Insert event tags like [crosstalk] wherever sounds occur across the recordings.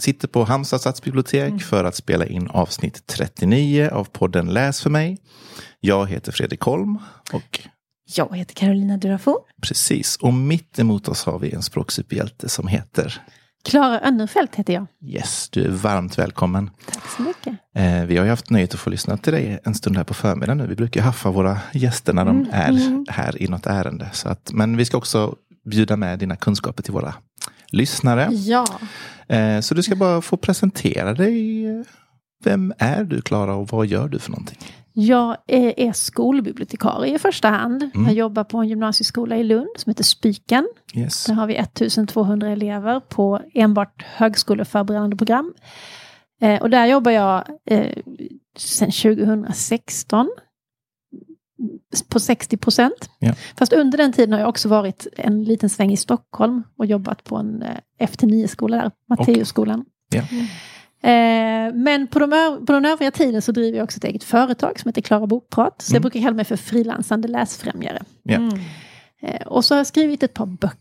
Sitter på Halmstad stadsbibliotek Mm. för att spela in avsnitt 39 av podden Läs för mig. Jag heter Fredrik Holm och Jag heter Carolina Durafo. precis, och mitt emot oss har vi en språksuperhjälte som heter Klara Önnerfelt heter jag. Yes, du är varmt välkommen. Tack så mycket. Eh, vi har ju haft nöjet att få lyssna till dig en stund här på förmiddagen nu. Vi brukar haffa våra gäster när de Mm, är mm. här i något ärende. Så att, men vi ska också bjuda med dina kunskaper till våra lyssnare. Ja, Eh, så du ska bara få presentera dig. Vem är du Klara och vad gör du för någonting? jag är, är skolbibliotekarie i första hand. Mm. Jag jobbar på en gymnasieskola i Lund som heter Spiken. Yes. Där har vi 1200 elever på enbart högskoleförberedande program. Eh, och där jobbar jag eh, sedan 2016 på 60 procent. Ja. Fast under den tiden har jag också varit en liten sväng i Stockholm och jobbat på en eh, F-9-skola där, Matteusskolan. Ja. Eh, men på, de på den övriga tiden så driver jag också ett eget företag som heter Klara Bokprat. Så jag Mm. brukar kalla mig för frilansande läsfrämjare. Ja. Eh, och så har jag skrivit ett par böcker,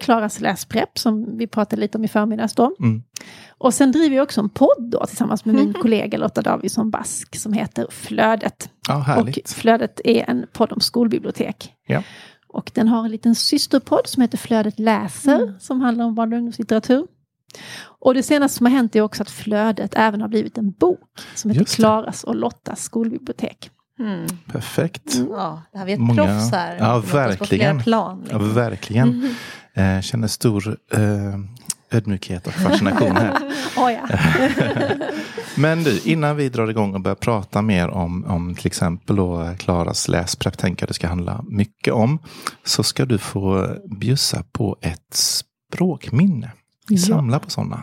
Klaras läsprepp, som vi pratade lite om i förmiddags då. Mm. Och sen driver jag också en podd då, tillsammans med min [laughs] kollega Lotta Davidsson Bask som heter Flödet. Ja, Och. Flödet är en podd om skolbibliotek. Ja. Och den har en liten systerpodd som heter Flödet läser, som handlar om barn och ungdomslitteratur. Och det senaste som har hänt är också att Flödet även har blivit en bok som heter. Klaras och Lottas skolbibliotek. Mm. Perfekt. Ja, det har vi ett Många- proffs här. Ja, verkligen. plan. Ja, liksom. verkligen. Eh, känner stor eh, ödmjukhet och fascination här. Oh, [laughs] ja. [laughs] Men du, innan vi drar igång och börjar prata mer om, om till exempel då Klaras läsprepp, tänker jag det ska handla mycket om, så ska du få bjussa på ett språkminne. Vi Ja. samlar på sådana.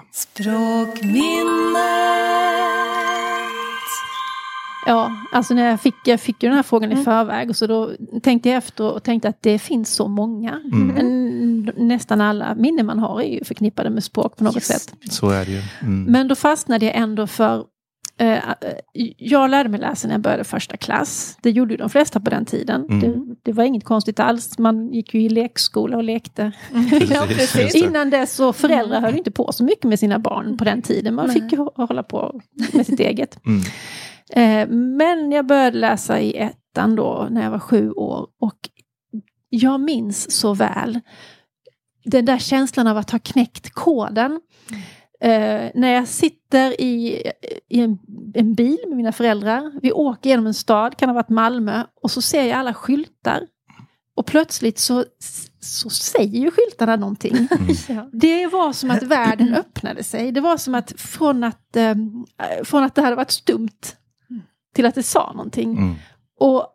Ja, alltså när jag fick, jag fick ju den här frågan i förväg och så då tänkte jag efter och tänkte att det finns så många. Mm. Men Nästan alla minnen man har är ju förknippade med språk på något sätt. Så är det ju. Mm. Men då fastnade jag ändå för eh, jag lärde mig läsa när jag började första klass. Det gjorde ju de flesta på den tiden. Mm. Det, det var inget konstigt alls. Man gick ju i lekskola och lekte. [laughs] Precis, det. Innan dess så föräldrar höll inte på så mycket med sina barn på den tiden. Man Nej. fick ju hå- hålla på med sitt eget. Mm. Eh, men jag började läsa i ettan då när jag var sju år och jag minns så väl den där känslan av att ha knäckt koden. Eh, när jag sitter i, i en, en bil med mina föräldrar, vi åker genom en stad, kan ha varit Malmö, och så ser jag alla skyltar. Och plötsligt så, så säger ju skyltarna någonting. [laughs] Ja. Det var som att världen [clears throat] öppnade sig. Det var som att från att, eh, från att det hade varit stumt till att det sa någonting. Mm. Och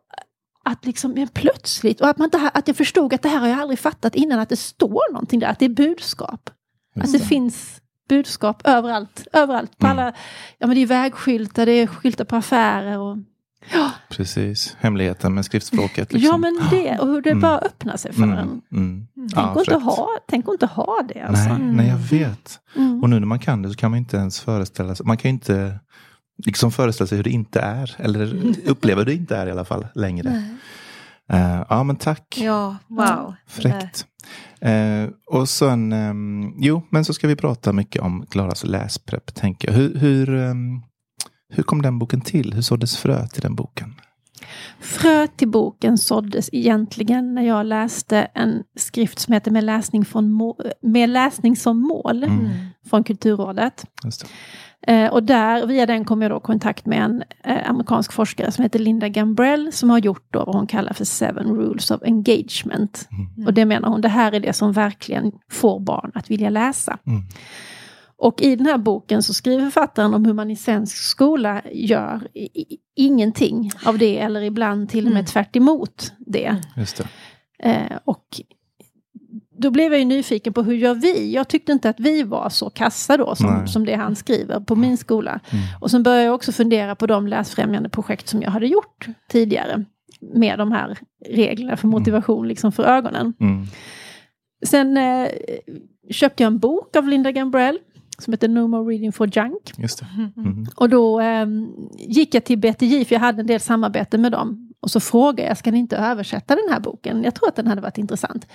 att liksom men plötsligt, och att, man att jag förstod att det här har jag aldrig fattat innan, att det står någonting där, att det är budskap. Just Att det det. finns budskap överallt, överallt. På Mm. alla, ja men det är vägskyltar, det är skyltar på affärer och... Ja, Precis, hemligheten med skriftspråket. Liksom. ja men det, och hur det Mm. bara öppnar sig för Mm. en. Mm. Tänk, Ja, inte ha, tänk inte ha det alltså. Nej, nej, jag vet. Mm. Och nu när man kan det så kan man inte ens föreställa sig. Man kan inte liksom föreställa sig hur det inte är. Eller [laughs] uppleva hur det inte är i alla fall längre. Eh, ja men tack. Ja, wow. Fräckt. Eh, och sen, ehm, jo men så ska vi prata mycket om Klaras läsprepp tänker jag. Hur, hur, ehm, hur kom den boken till? Hur såddes frö till den boken? Frö till boken såddes egentligen när jag läste en skrift som heter Med läsning, från må- med läsning som mål. Mm. från Kulturrådet. Eh, och där, via den kom jag då i kontakt med en eh, amerikansk forskare som heter Linda Gambrell som har gjort då vad hon kallar för Seven Rules of Engagement. Mm. Och det menar hon, det här är det som verkligen får barn att vilja läsa. Mm. Och i den här boken så skriver författaren om hur man i svensk skola gör i, ingenting av det eller ibland till och med Mm. tvärt emot det. Det. Eh, och då blev jag ju nyfiken på hur gör vi? Jag tyckte inte att vi var så kassa då som, Nej. som det han skriver på min skola. Mm. Och sen började jag också fundera på de läsfrämjande projekt som jag hade gjort tidigare. Med de här reglerna för motivation liksom för ögonen. Mm. Sen eh, köpte jag en bok av Linda Gambrell som heter No More Reading for Junk. Just det. Mm. Och då eh, gick jag till BTJ, för jag hade en del samarbete med dem. Och så frågade jag, ska ni inte översätta den här boken? Jag tror att den hade varit intressant.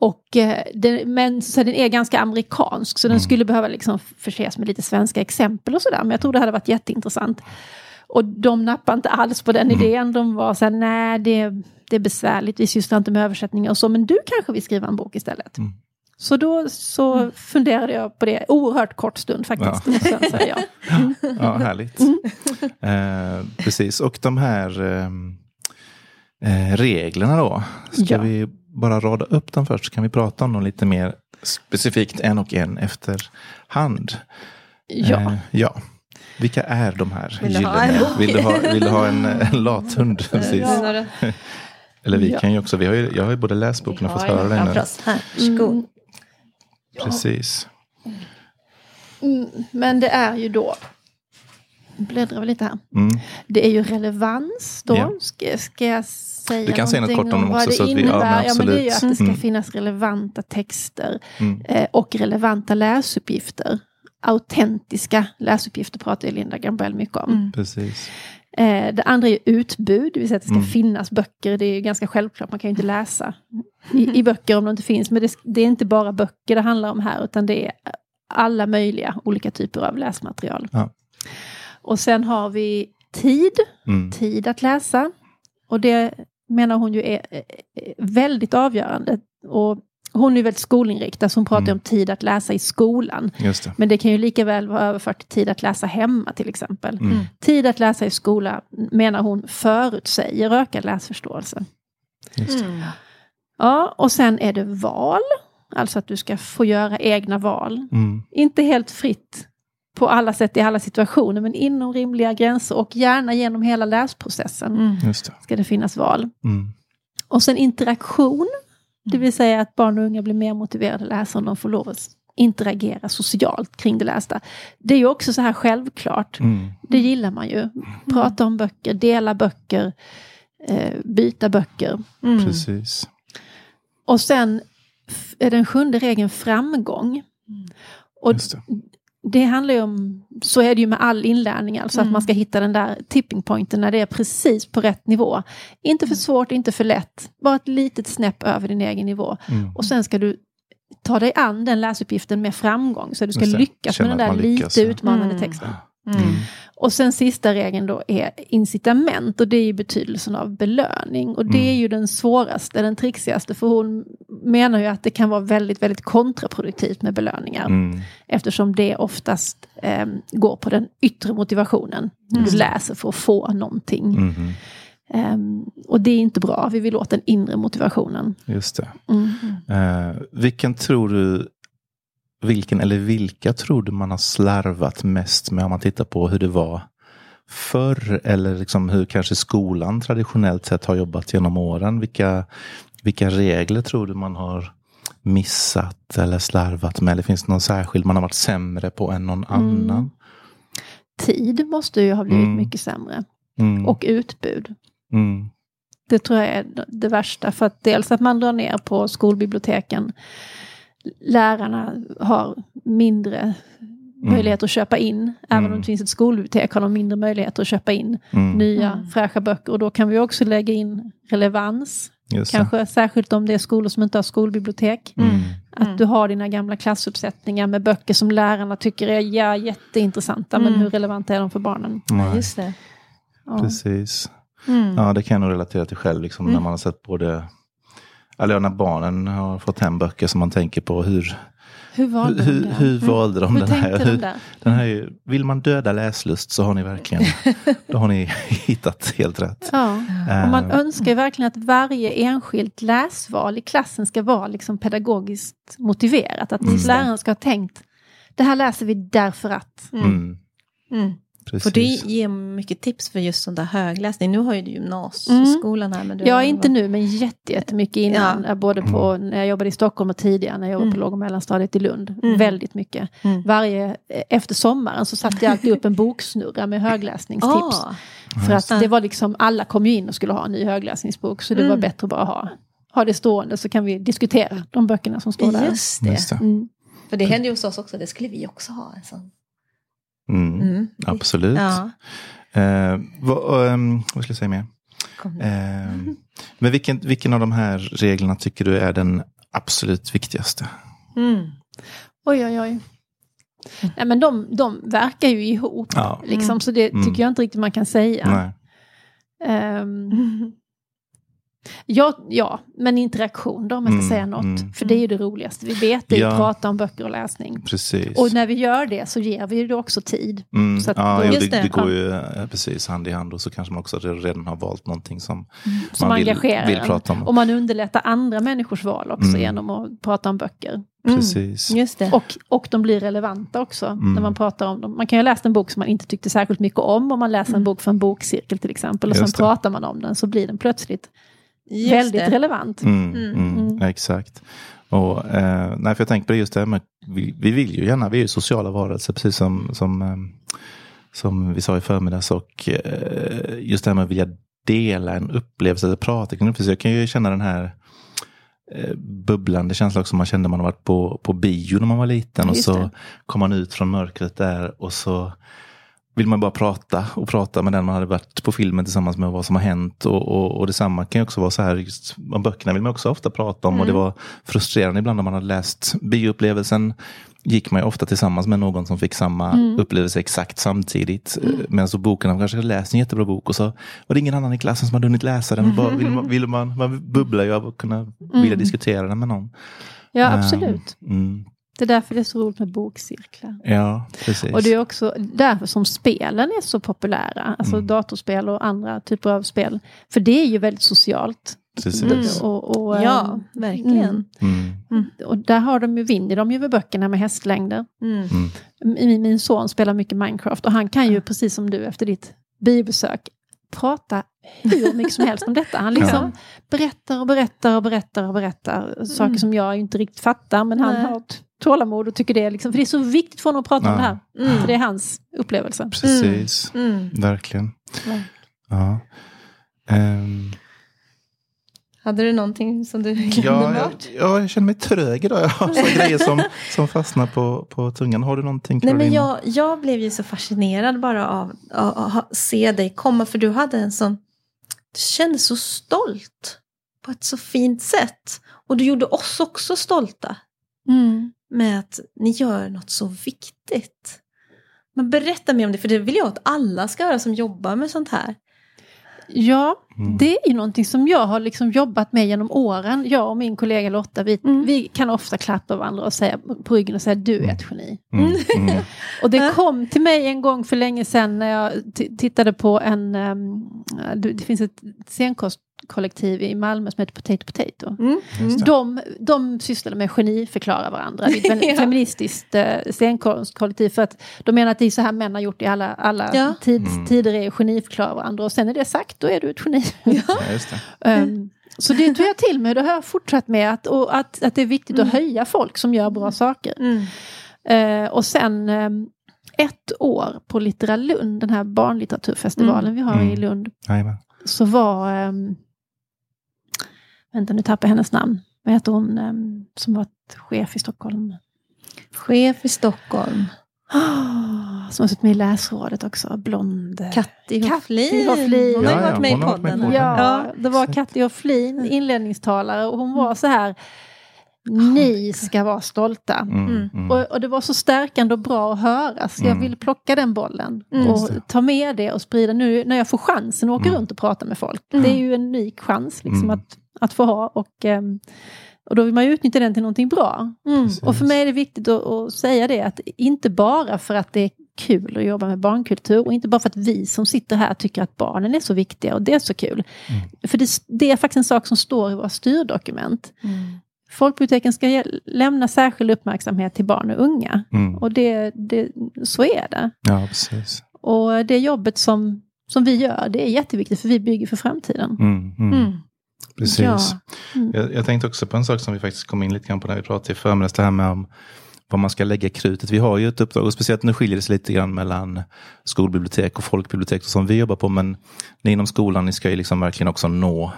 Och, eh, den, men så den är ganska amerikansk så den Mm. skulle behöva liksom förses med lite svenska exempel och sådär. Men jag tror det hade varit jätteintressant. Och de nappade inte alls på den Mm. idén. De var så här, nej det, det är besvärligt, vi sysslar inte med översättningar och så. Men du kanske vill skriva en bok istället. Mm. Så då så funderade jag på det oerhört kort stund faktiskt. Och sen sa jag, [laughs] Ja, härligt. Mm. Eh, precis, och de här ehm, eh, reglerna då. Ska Ja. vi bara rada upp dem först? Så kan vi prata om dem lite mer specifikt en och en efterhand. ja. Eh, ja. Vilka är de här Vill du ha en gyllene? Vill du ha, vill du ha en, en [laughs] lathund? Precis. Ja. [laughs] Eller vi Ja. kan ju också, vi har ju, jag har ju både läst boken och fått höra den. Mm. Precis. Mm, men det är ju då, bläddrar vi lite här. Mm. Det är ju relevans då. Ja. Ska, ska jag säga Du kan säga något kort om dem också, det så att vi- ja, ja, men det är ju absolut. att det ska Mm. finnas relevanta texter Mm. eh, och relevanta läsuppgifter. Autentiska läsuppgifter pratar ju Linda Gambrell mycket om. Mm. Precis. Eh, det andra är utbud, det vill säga att det ska Mm. finnas böcker. Det är ju ganska självklart, man kan ju inte läsa i, i böcker om de inte finns. Men det, det är inte bara böcker det handlar om här, utan det är alla möjliga olika typer av läsmaterial. Ja. Och sen har vi tid, Mm. tid att läsa. Och det menar hon ju är väldigt avgörande. Och hon är väldigt skolinriktad, så hon pratar Mm. om tid att läsa i skolan. Just det. Men det kan ju lika väl vara överfört till tid att läsa hemma till exempel. Mm. Tid att läsa i skola menar hon förutsäger ökad läsförståelse. Just det. Mm. Ja, och sen är det val. Alltså att du ska få göra egna val. Mm. Inte helt fritt på alla sätt i alla situationer, men inom rimliga gränser och gärna genom hela läsprocessen Mm. Just det. ska det finnas val. Mm. Och sen interaktion, det vill säga att barn och unga blir mer motiverade att läsa om de får lov att interagera socialt kring det lästa. Det är ju också så här självklart. Mm. Det gillar man ju. Prata om böcker, dela böcker, eh, byta böcker. Mm. Precis. Och sen är den sjunde regeln framgång. Och Just det. handlar ju om, så är det ju med all inlärning, alltså att Mm. man ska hitta den där tipping pointen när det är precis på rätt nivå. Inte för svårt, inte för lätt, bara ett litet snäpp över din egen nivå. Mm. Och sen ska du ta dig an den läsuppgiften med framgång, så du ska lyckas med den att där lyckas, lite ja. utmanande Mm. texten. Mm. Och sen sista regeln då är incitament och det är ju betydelsen av belöning. Och det Mm. är ju den svåraste, den trixigaste, för hon menar ju att det kan vara väldigt, väldigt kontraproduktivt med belöningar. Mm. Eftersom det oftast eh, går på den yttre motivationen. Mm. Du läser för att få någonting. Mhm. Ehm, och det är inte bra, vi vill åt den inre motivationen. Just det. Mm. Eh, vilken tror du, vilken eller vilka tror du man har slarvat mest med om man tittar på hur det var förr eller liksom hur kanske skolan traditionellt sett har jobbat genom åren? Vilka, vilka regler tror du man har missat eller slarvat med? Eller finns det någon särskild man har varit sämre på än någon annan? Tid måste ju ha blivit Mm. mycket sämre. Mm. Och utbud. mm. Det tror jag är det värsta. För att dels att man drar ner på skolbiblioteken. Lärarna har mindre möjlighet att köpa in. Även om Mm. det finns ett skolbibliotek har de mindre möjlighet att köpa in Mm. nya Mm. fräscha böcker. Och då kan vi också lägga in relevans. Just. Kanske särskilt om det är skolor som inte har skolbibliotek. Mm. Att du har dina gamla klassuppsättningar med böcker som lärarna tycker är ja, jätteintressanta. Men Mm. hur relevanta är de för barnen? Nej, Just det. Ja. Precis. Mm. Ja, det kan jag nog relatera till själv. Liksom, Mm. När man har sett både eller när barnen har fått hem böcker som man tänker på hur, Hur valde hur, de hur, hur valde de Hur den här? de Hur, den här vill man döda läslust så har ni verkligen [laughs] då har ni [laughs] hittat helt rätt. Ja. Och man Eh, önskar ju verkligen att varje enskilt läsval i klassen ska vara liksom pedagogiskt motiverat. Att Mm. läraren ska ha tänkt, det här läser vi därför att. Mm. mm, Mm. Precis. Får det ge mycket tips för just sån där högläsning? Nu har ju du gymnasieskolan här. Men du Jag har- är inte nu, men jätte- jättemycket innan. Ja. Både på, när jag jobbade i Stockholm och tidigare när jag jobbade på Mm. låg och mellanstadiet i Lund. Mm. Väldigt mycket. Mm. Varje, efter sommaren så satte jag alltid upp en boksnurra med högläsningstips. Ah, För att Ja. det var liksom, alla kom ju in och skulle ha en ny högläsningsbok. Så det Mm. var bättre att bara ha, ha det stående så kan vi diskutera de böckerna som står där. just det. Just det. Mm. För det hände ju hos oss också. Det skulle vi också ha. En sån. Mm, Mm. Absolut. Ja. Eh, vad, ehm, vad ska jag säga mer? Eh, men vilken, vilken av de här reglerna tycker du är den absolut viktigaste. Mm. Oj, oj, oj. Nej, men de, de verkar ju ihop, Ja. liksom, Mm. så det Mm. tycker jag inte riktigt man kan säga. Nej. [laughs] Ja, ja, men interaktion då om jag ska Mm, säga något. mm. För det är ju det roligaste vi vet, det är Ja. att prata om böcker och läsning. Precis. Och när vi gör det så ger vi ju det också tid. Mm, Så att ja, Just det, det, går ja. ju eh, precis hand i hand och så kanske man också redan har valt någonting som Som man vill, engagerar vill prata om. Och man underlättar andra människors val också Mm. genom att prata om böcker. Precis. Mm. Just det. Och, och de blir relevanta också Mm. när man pratar om dem. Man kan ju ha läst en bok som man inte tyckte särskilt mycket om om man läser en Mm. bok för en bokcirkel till exempel. Och Just sen det. pratar man om den så blir den plötsligt Just väldigt det. relevant. Mm, Mm. mm, Mm. Exakt. Och, eh, nej, för jag tänker på just det här med, vi, vi vill ju gärna, vi är ju sociala varelser precis som, som, eh, som vi sa i förmiddags. Och eh, just det här med att vilja dela en upplevelse, eller prata kring upplevelse. Jag kan ju känna den här eh, bubblande känslan också man kände man har varit på, på bio när man var liten. och så det. kom man ut från mörkret där och så vill man bara prata och prata med den man hade varit på filmen tillsammans med och vad som har hänt. Och, och, och detsamma kan ju också vara så här, just, böckerna vill man också ofta prata om och det Mm. var frustrerande ibland när man hade läst bioupplevelsen. Gick man ju ofta tillsammans med någon som fick samma Mm. upplevelse exakt samtidigt. Mm. Medan så boken, man kanske hade läst en jättebra bok och så var det ingen annan i klassen som hade hunnit läsa den. Bara vill man, vill man, man bubblar ju av att kunna vilja diskutera den med någon. Ja, absolut. Mm. Det är därför det är så roligt med bokcirklar. Ja, precis. Och det är också därför som spelen är så populära. Alltså Mm. datorspel och andra typer av spel. För det är ju väldigt socialt. precis. Och, och, Ja, ehm, verkligen. Mm. och där har de ju, vinner de ju över böckerna med hästlängder. Mm. Mm. Min, min son spelar mycket Minecraft och han kan ju precis som du efter ditt biobesök prata hur mycket som helst om detta. Han liksom berättar och berättar och berättar och berättar saker Mm. som jag inte riktigt fattar men han Nej. har ett tålamod och tycker det är liksom, för det är så viktigt för honom att prata om Ja. det här. Mm. För det är hans upplevelse. Precis. Mm. Verkligen. Ja. Ja. Ehm, Hade du någonting som du glömde ja, jag, bort? ja, jag känner mig trög idag. Jag har så grejer som, som fastnar på, på tungan. Har du någonting Nej, men Carolina? jag, jag blev ju så fascinerad bara av av att se dig komma. För du hade en sån... Du kände så stolt på ett så fint sätt. Och du gjorde oss också stolta Mm. Med att ni gör något så viktigt. Men berätta mer om det, för det vill jag att alla ska göra som jobbar med sånt här. Ja, Mm. det är ju någonting som jag har liksom jobbat med genom åren. Jag och min kollega Lotta, vi, Mm. vi kan ofta klappa varandra och säga, på ryggen och säga du är ett geni. Mm, mm, [laughs] Och det kom till mig en gång för länge sedan när jag tittade på en, ehm, det finns ett scenkostkollektiv i Malmö som heter Potato Potato. Mm. Det. De, de sysslade med geniförklara varandra. Det är ett väldigt [laughs] Ja. feministiskt eh, scenkonstkollektiv för att de menar att det är så här män har gjort i alla, alla Ja. tids, Mm. tider, är geniförklara varandra. Och sen är det sagt, då är du ett geni. ja, just det. Ehm, så det tog jag till mig, det har jag fortsatt med. Att, och att, att det är viktigt att höja folk som gör bra saker. Mm. Eh, och sen ehm, ett år på Littera Lund, den här barnlitteraturfestivalen vi har i Mm. Lund, så var, um, vänta nu tappar jag hennes namn, vad heter hon um, som var chef i Stockholm? Chef i Stockholm. Ah, som har suttit med i läsrådet också, blond. eh, Katti Hofflin. Hon har ju varit med i podden. Ja, Ja. det var Katti Hofflin, inledningstalare, och hon var så här, ni ska vara stolta. Mm, Mm. mm. Och, och det var så stärkande och bra att höra, så jag Mm. vill plocka den bollen. Mm. Och ta med det och sprida nu när jag får chansen att åka Mm. runt och prata med folk. Mm. Det är ju en unik chans liksom, Mm. att, att få ha. Och, ehm, och då vill man ju utnyttja den till någonting bra. Mm. Och för mig är det viktigt att, att säga det, att inte bara för att det är kul att jobba med barnkultur och inte bara för att vi som sitter här tycker att barnen är så viktiga och det är så kul. Mm. För det, det är faktiskt en sak som står i våra styrdokument. Mm. Folkbiblioteken ska ge, lämna särskild uppmärksamhet till barn och unga. Mm. Och det, det, så är det. Ja, precis. Och det jobbet som, som vi gör, det är jätteviktigt för vi bygger för framtiden. Mm, mm. Mm. Precis. Ja. Mm. Jag, jag tänkte också på en sak som vi faktiskt kom in lite grann på när vi pratade i förmiddags. Det här med om vad man ska lägga krutet. Vi har ju ett uppdrag och speciellt nu skiljer det sig lite grann mellan skolbibliotek och folkbibliotek som vi jobbar på. Men ni inom skolan, ni ska ju liksom verkligen också nå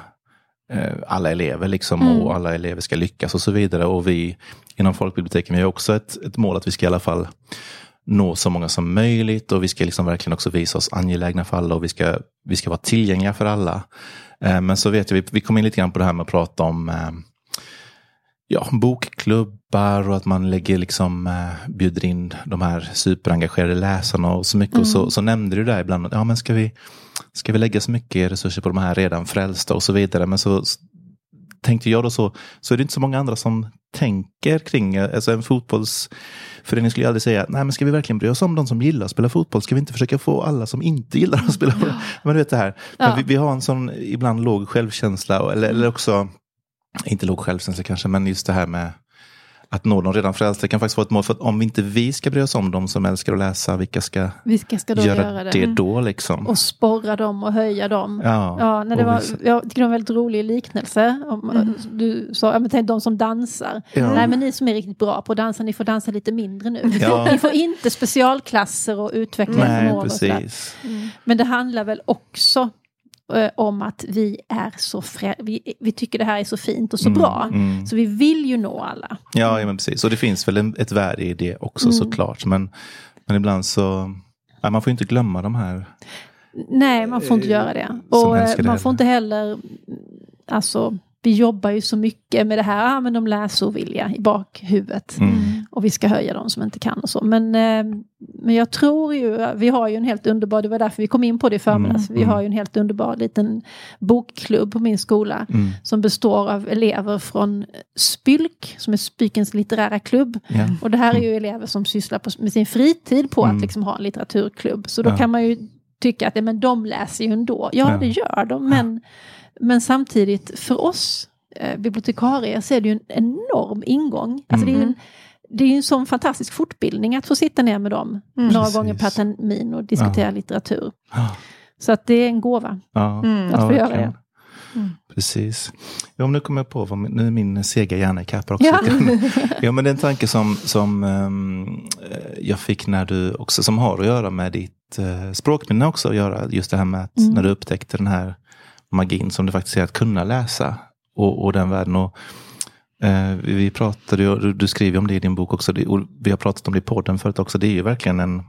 eh, alla elever liksom Mm. och alla elever ska lyckas och så vidare. Och vi inom folkbiblioteken, vi har också ett, ett mål att vi ska i alla fall nå så många som möjligt och vi ska liksom verkligen också visa oss angelägna för alla och vi ska, vi ska vara tillgängliga för alla. Eh, men så vet jag, vi, vi kom in lite grann på det här med att prata om eh, ja, bokklubbar och att man lägger liksom, eh, bjuder in de här superengagerade läsarna och så mycket. Och så, så nämnde du där ibland, ja men ska vi, ska vi lägga så mycket resurser på de här redan frälsta och så vidare. Men så tänkte jag då så, så är det inte så många andra som tänker kring, alltså en fotbollsförening skulle ju aldrig säga, nej men ska vi verkligen bry oss om de som gillar att spela fotboll? Ska vi inte försöka få alla som inte gillar att spela fotboll? Men du vet det här, men Ja. vi, vi har en sån ibland låg självkänsla, eller, eller också, inte låg självkänsla kanske, men just det här med att nå de redan frälsta kan faktiskt vara ett mål. För att om vi inte vi ska bry oss om de som älskar att läsa, vilka ska, Vilka ska då göra, göra, det? det då liksom? Och sporra dem och höja dem. ja, Ja, när det och var, jag tycker det var en väldigt rolig liknelse. Om, Mm. Du sa, ja, men tänk de som dansar. Ja. Nej men ni som är riktigt bra på att dansa, ni får dansa lite mindre nu. Ni får, Ja. [laughs] ni får inte specialklasser och utveckla er Nej, precis. Men det handlar väl också om att vi är så vi, vi tycker det här är så fint och så Mm, bra. mm. Så vi vill ju nå alla. Ja, ja, men precis. Och det finns väl en, ett värde i det också Mm. såklart. Men, men ibland så, ja, man får ju inte glömma de här. Nej, man får inte göra det. Eh, Och eh, man får inte heller, alltså vi jobbar ju så mycket med det här, ah, men de läsovilliga i bakhuvudet. Mm. Och vi ska höja de som inte kan och så. Men, eh, men jag tror ju, vi har ju en helt underbar, det var därför vi kom in på det i förmiddags. Mm, Vi mm. har ju en helt underbar liten bokklubb på min skola. Mm. Som består av elever från Spylk, som är Spykens litterära klubb. Ja. Och det här är ju elever som sysslar på, med sin fritid på Mm. att liksom ha en litteraturklubb. Så då Ja. kan man ju tycka att ja, men de läser ju ändå. Ja, Ja. det gör de. Men, men samtidigt för oss eh, bibliotekarier så är det ju en enorm ingång. Alltså det är ju en, det är ju en sån fantastisk fortbildning att få sitta ner med dem några Precis. gånger per termin och diskutera litteratur. Ja. Så att det är en gåva. Ja, Mm. Att få göra verkligen. Mm. Precis. Ja, nu kommer jag på, vad min- nu är min sega hjärna ikapp också. Ja. [laughs] ja, men det är en tanke som, som eh, jag fick när du också, som har att göra med ditt uh, språkminne också att göra. Just det här med att Mm. när du upptäckte den här magin som det faktiskt är att kunna läsa och, och den världen. Och, eh, vi pratade, du, du skriver om det i din bok också, och vi har pratat om det i podden förut också. Det är ju verkligen en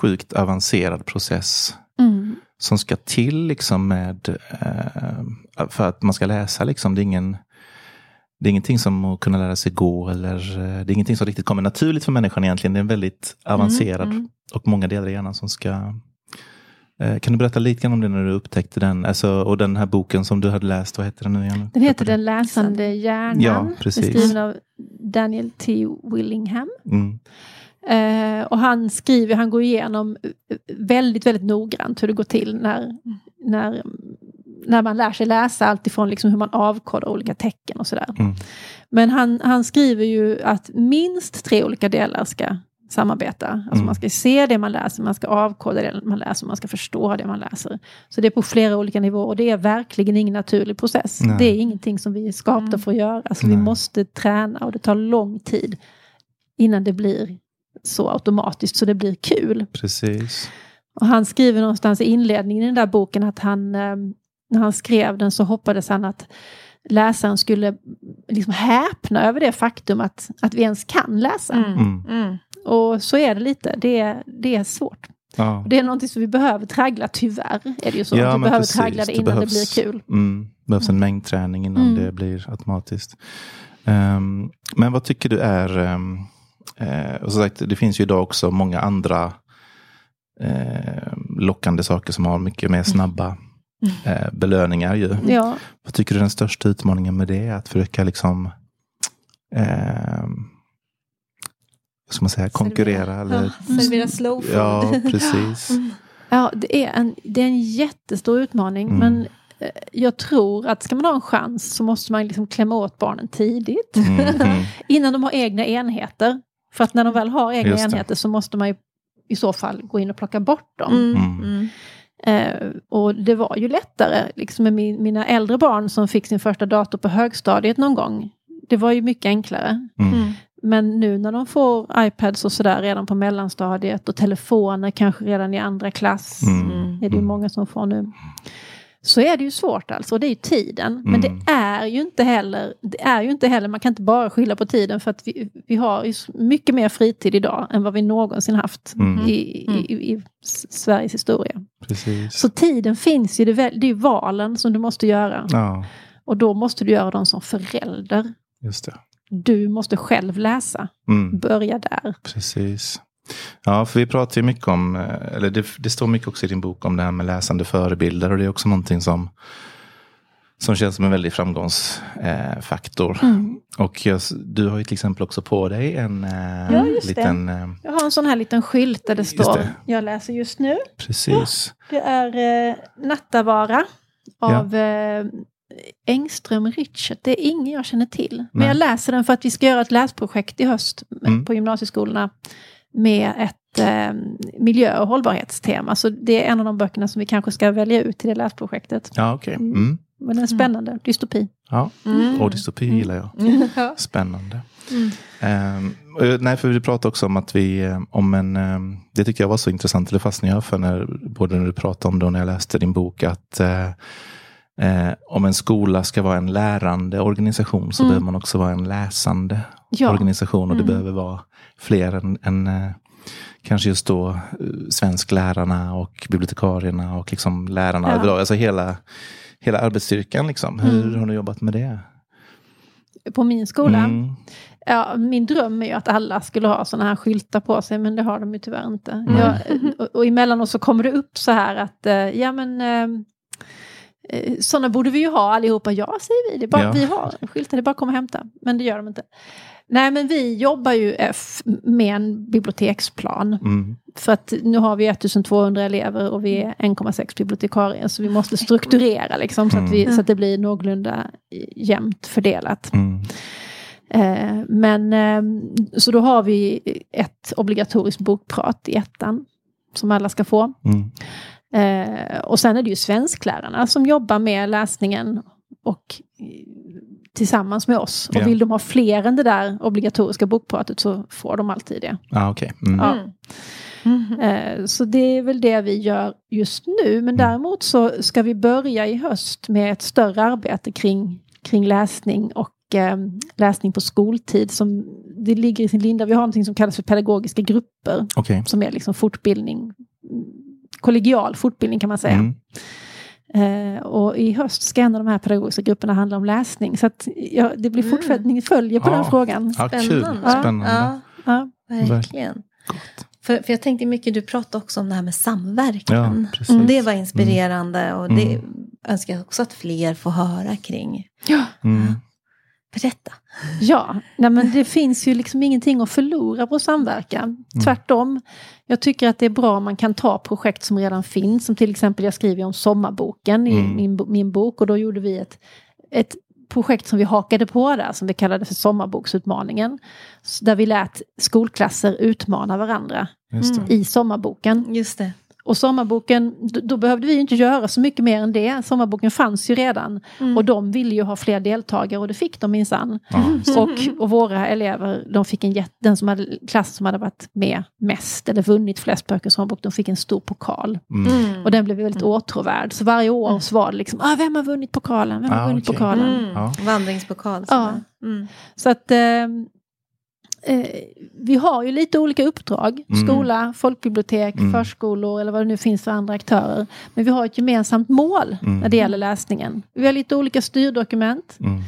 sjukt avancerad process Mm. som ska till liksom med eh, för att man ska läsa. Liksom. Det, är ingen, det är ingenting som att kunna lära sig gå eller eh, det är ingenting som riktigt kommer naturligt för människan egentligen. Det är en väldigt avancerad mm. och många delar i hjärnan som ska kan du berätta lite grann om det när du upptäckte den? Alltså, och den här boken som du hade läst, vad heter den nu igen? Den heter Den läsande hjärnan. Ja, precis. skriven av Daniel T. Willingham. Mm. Eh, och han skriver, han går igenom eh, väldigt, väldigt noggrant hur det går till när, när, när man lär sig läsa, alltifrån liksom hur man avkodar olika tecken och sådär. Mm. Men han, han skriver ju att minst tre olika delar ska samarbeta. Alltså Mm. man ska se det man läser, man ska avkoda det man läser, man ska förstå det man läser. Så det är på flera olika nivåer och det är verkligen ingen naturlig process. Nej. Det är ingenting som vi är skapta Mm. för att göra. Alltså vi måste träna och det tar lång tid innan det blir så automatiskt så det blir kul. Precis. Och han skriver någonstans i inledningen i den där boken att han, eh, när han skrev den så hoppades han att läsaren skulle liksom häpna över det faktum att, att vi ens kan läsa. Mm. Mm. Mm. Och så är det lite, det är, det är svårt. Ja. Det är någonting som vi behöver traggla, tyvärr är det ju så. Ja, vi behöver precis. traggla det Det innan behövs. det blir kul. Mm. Det behövs en mängdträning innan Mm. det blir automatiskt. Ehm, men vad tycker du är, um, och som sagt, det finns ju idag också många andra eh, lockande saker som har mycket mer snabba [laughs] eh, belöningar. Ju. Ja, Vad tycker du är den största utmaningen med det? Att försöka liksom vad ska man säga, konkurrera? Eller, Ja, servera slow food. ja, precis. [laughs] ja det, är en, det är en jättestor utmaning. Mm. Men eh, jag tror att ska man ha en chans så måste man liksom klämma åt barnen tidigt. Mm, mm. [laughs] Innan de har egna enheter. För att när de väl har egna enheter så måste man ju i så fall gå in och plocka bort dem. Mm. Mm. Mm. Eh, och det var ju lättare liksom med min, mina äldre barn som fick sin första dator på högstadiet någon gång. Det var ju mycket enklare. Mm. Mm. Men nu när de får iPads och sådär redan på mellanstadiet och telefoner kanske redan i andra klass. Mm. Mm. är det ju Mm. många som får nu. Så är det ju svårt alltså, och det är ju tiden. Men Mm. det är ju inte heller, det är ju inte heller, man kan inte bara skylla på tiden för att vi, vi har ju mycket mer fritid idag än vad vi någonsin haft Mm. i, i, i, i S- Sveriges historia. Precis. Så tiden finns ju, det, är väl- det är ju valen som du måste göra. Ja. Och då måste du göra dem som förälder. Just det. Du måste själv läsa. Mm. Börja där. Precis. Ja, för vi pratar ju mycket om, eh, eller det, det står mycket också i din bok om det här med läsande förebilder och det är också någonting som som känns som en väldig framgångsfaktor. Mm. Och jag, du har ju till exempel också på dig en eh, Ja, liten... Eh, Jag har en sån här liten skylt där det står, det. jag läser just nu. precis. Det är eh, Nattavara av eh, Engström Richard. Det är ingen jag känner till. Men Nej. jag läser den för att vi ska göra ett läsprojekt i höst Mm. på gymnasieskolorna med ett eh, miljö och hållbarhetstema. Så det är en av de böckerna som vi kanske ska välja ut till det läsprojektet. Ja, okej. Mm. Men den är spännande, dystopi. Ja, Mm. och dystopi gillar jag. Ja. [laughs] Spännande. Mm. Jag- nej, för vi pratade också om att vi, eh, om en, ehm, det tycker jag var så intressant, eller fastnade jag för när, både när du pratade om det och när jag läste din bok, att eh, eh, om en skola ska vara en lärande organisation så Mm. behöver man också vara en läsande Ja. organisation och det Mm. behöver vara fler än, än eh, kanske just då eh, svensklärarna och bibliotekarierna och liksom lärarna Ja. överlag. Alltså hela, hela arbetsstyrkan. Liksom. Hur Mm. har du jobbat med det? På min skola. Mm. Ja, min dröm är ju att alla skulle ha sådana här skyltar på sig, men det har de ju tyvärr inte. Mm. Jag, och, och emellanåt så kommer det upp så här att, eh, ja men sådana borde vi ju ha allihopa. Ja, säger vi. Det bara, Ja. Vi har skyltar, det är bara att komma och hämta. Men det gör de inte. Nej, men vi jobbar ju eh, med en biblioteksplan. Mm. För att nu har vi 1200 elever och vi är 1,6 bibliotekarier. Så vi måste strukturera liksom, så, att vi, Mm. så att det blir någorlunda jämnt fördelat. Mm. Eh, men eh, så då har vi ett obligatoriskt bokprat i ettan. Som alla ska få. Mm. Eh, och sen är det ju svensklärarna som jobbar med läsningen. Och eh, tillsammans med oss. Och Ja. vill de ha fler än det där obligatoriska bokpratet så får de alltid det. Ah, okej. Mm. Ja. Mm. Så det är väl det vi gör just nu. Men däremot så ska vi börja i höst med ett större arbete kring, kring läsning och eh, läsning på skoltid. Som, det ligger i sin linda. Vi har någonting som kallas för pedagogiska grupper. Okej. Som är liksom fortbildning. Mm, Kollegial fortbildning kan man säga. Mm. Eh, och i höst ska en av de här pedagogiska grupperna handla om läsning. Så att, ja, det blir Mm. fortsättning följer på Ja. den frågan. Ja. Spännande. Spännande. Ja, Ja. verkligen. För, för jag tänkte mycket, du pratade också om det här med samverkan. Ja, precis. det var inspirerande och det Mm. önskar jag också att fler får höra kring. Ja. Mm. Berätta. Ja, nej men det finns ju liksom ingenting att förlora på samverkan. Tvärtom. Jag tycker att det är bra om man kan ta projekt som redan finns. Som till exempel jag skriver om sommarboken i Mm. min, min bok. Och då gjorde vi ett, ett projekt som vi hakade på där. Som vi kallade för sommarboksutmaningen. Där vi lät skolklasser utmana varandra Just det. i sommarboken. Just det. Och sommarboken, då, behövde vi inte göra så mycket mer än det. Sommarboken fanns ju redan. Mm. Och de ville ju ha fler deltagare och det fick de minsann. Ja. [laughs] Och, och våra elever, de fick en jätte, den som hade, klassen som hade varit med mest eller vunnit flest böcker som bok, de fick en stor pokal. Mm. Mm. Och den blev väldigt åtråvärd. Så varje år så var det liksom, ah, vem har vunnit pokalen? Vem har Ah, vunnit okej. pokalen? Mm. Ja. Vandringspokal. Ja. Ja. Mm. Så att eh, eh, vi har ju lite olika uppdrag. Mm. Skola, folkbibliotek, Mm. förskolor eller vad det nu finns för andra aktörer. Men vi har ett gemensamt mål Mm. när det gäller läsningen. Vi har lite olika styrdokument. Mm.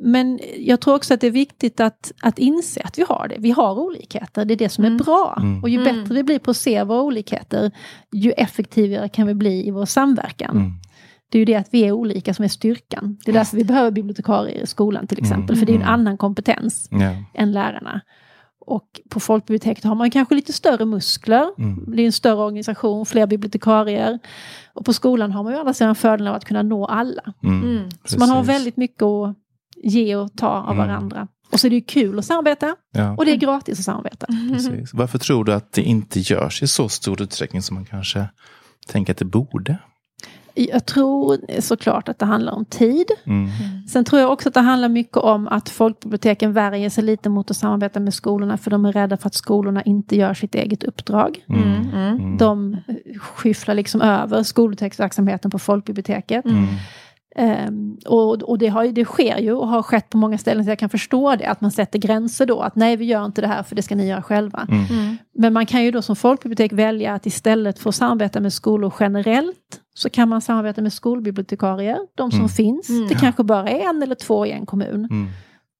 Men jag tror också att det är viktigt att, att inse att vi har det. Vi har olikheter, det är det som Mm. är bra. Mm. Och ju Mm. bättre vi blir på att se våra olikheter, ju effektivare kan vi bli i vår samverkan. Det är ju det att vi är olika som är styrkan. Det är därför vi behöver bibliotekarier i skolan till exempel. Mm. För det är en Mm. annan kompetens Ja. än lärarna. Och på folkbiblioteket har man kanske lite större muskler. Mm. Det är en större organisation, fler bibliotekarier. Och på skolan har man ju alla sina fördelen av att kunna nå alla. Mm. Mm. Så man har väldigt mycket att ge och ta av Mm. varandra. Och så är det ju kul att samarbeta Ja, och det är gratis att samarbeta. precis. Varför tror du att det inte görs i så stor utsträckning som man kanske tänker att det borde? Jag tror såklart att det handlar om tid. Mm. Sen tror jag också att det handlar mycket om att folkbiblioteken värjer sig lite mot att samarbeta med skolorna för de är rädda för att skolorna inte gör sitt eget uppdrag. Mm. Mm. Mm. Mm. De skyfflar liksom över skolbiblioteksverksamheten på folkbiblioteket. Mm. Ehm, och och det, har, det sker ju och har skett på många ställen så jag kan förstå det. Att man sätter gränser då. Att nej vi gör inte det här för det ska ni göra själva. Mm. Mm. Men man kan ju då som folkbibliotek välja att istället för att samarbeta med skolor generellt så kan man samarbeta med skolbibliotekarier, de som Mm. finns. Mm. Det kanske bara är en eller två i en kommun.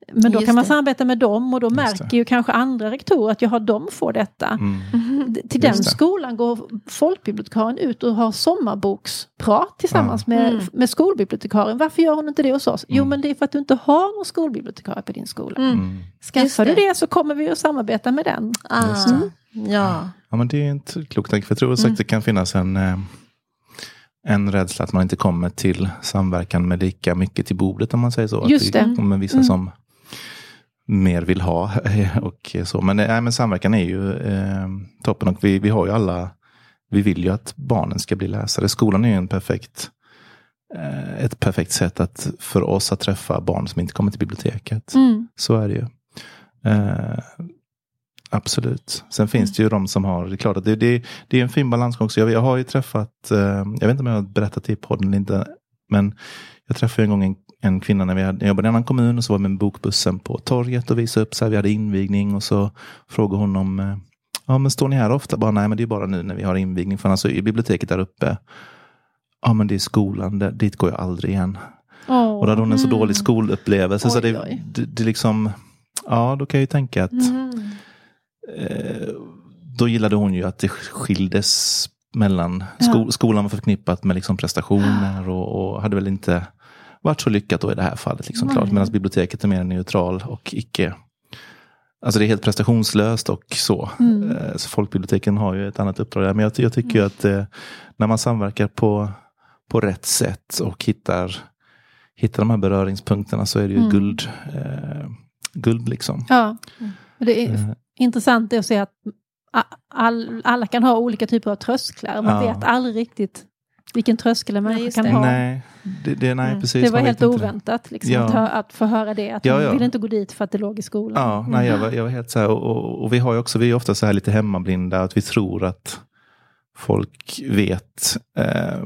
Mm. Men då Just kan man det. samarbeta med dem och då Just märker det. ju kanske andra rektorer att jaha, de får detta. Mm. D- Till den Just det. skolan går folkbibliotekarien ut och har sommarboksprat tillsammans med, Mm. med skolbibliotekarien. Varför gör hon inte det hos oss? Jo, Mm. men det är för att du inte har någon skolbibliotekarie på din skola. Mm. Mm. Skaffar du det. det så kommer vi att samarbeta med den. Just det. Ah, ja. Ja, men det är inte klokt tänk. För jag tror säkert Mm. det kan finnas en, eh, en rädsla att man inte kommer till samverkan med lika mycket till bordet om man säger så. Just att det. kommer vissa Mm. som mer vill ha. [laughs] och så. Men, eh, nej, men samverkan är ju eh, toppen och vi, vi har ju alla, vi vill ju att barnen ska bli läsare. Skolan är ju en perfekt eh, ett perfekt sätt att, för oss att träffa barn som inte kommer till biblioteket. Mm. Så är det ju. Eh, absolut. Sen finns det ju de som har, det är klart att det, det, det är en fin balansgång. Så jag, jag har ju träffat, eh, jag vet inte om jag har berättat det i podden eller inte, men jag träffade en gång en, en kvinna när vi hade, jag jobbade i en annan kommun och så var vi med bokbussen på torget och visade upp så här, vi hade invigning och så frågade hon om, eh, ja men står ni här ofta? Bara, nej men det är bara nu när vi har invigning, för alltså i biblioteket där uppe, ja men det är skolan, där, dit går jag aldrig igen. Åh. Och då hade hon en så Mm. dålig skolupplevelse. så Oj, det, oj. det, det liksom, ja då kan jag ju tänka att Mm. eh, då gillade hon ju att det skildes mellan, Ja. sko, skolan var förknippat med liksom prestationer och, och hade väl inte varit så lyckat då i det här fallet. Liksom, Nej. klart, Medan biblioteket är mer neutral och icke Alltså det är helt prestationslöst och så. Mm. Eh, så folkbiblioteken har ju ett annat uppdrag där. Men jag, jag tycker ju att eh, när man samverkar på, på rätt sätt och hittar, hittar de här beröringspunkterna så är det ju Mm. guld. Eh, guld liksom. Ja, det är Eh, intressant att se att all, alla kan ha olika typer av trösklar. Man Ja. vet aldrig riktigt vilken tröskel en Nej, människa kan det. ha. nej, det, det, nej Mm. precis. det var helt oväntat liksom, Ja. att, att få höra det. Att Ja, hon ja. ville inte gå dit för att det låg i skolan. Ja, nej, jag, var, jag var helt så här, och, och, och vi har ju också, vi är ofta så här lite hemmablinda, att vi tror att folk vet eh,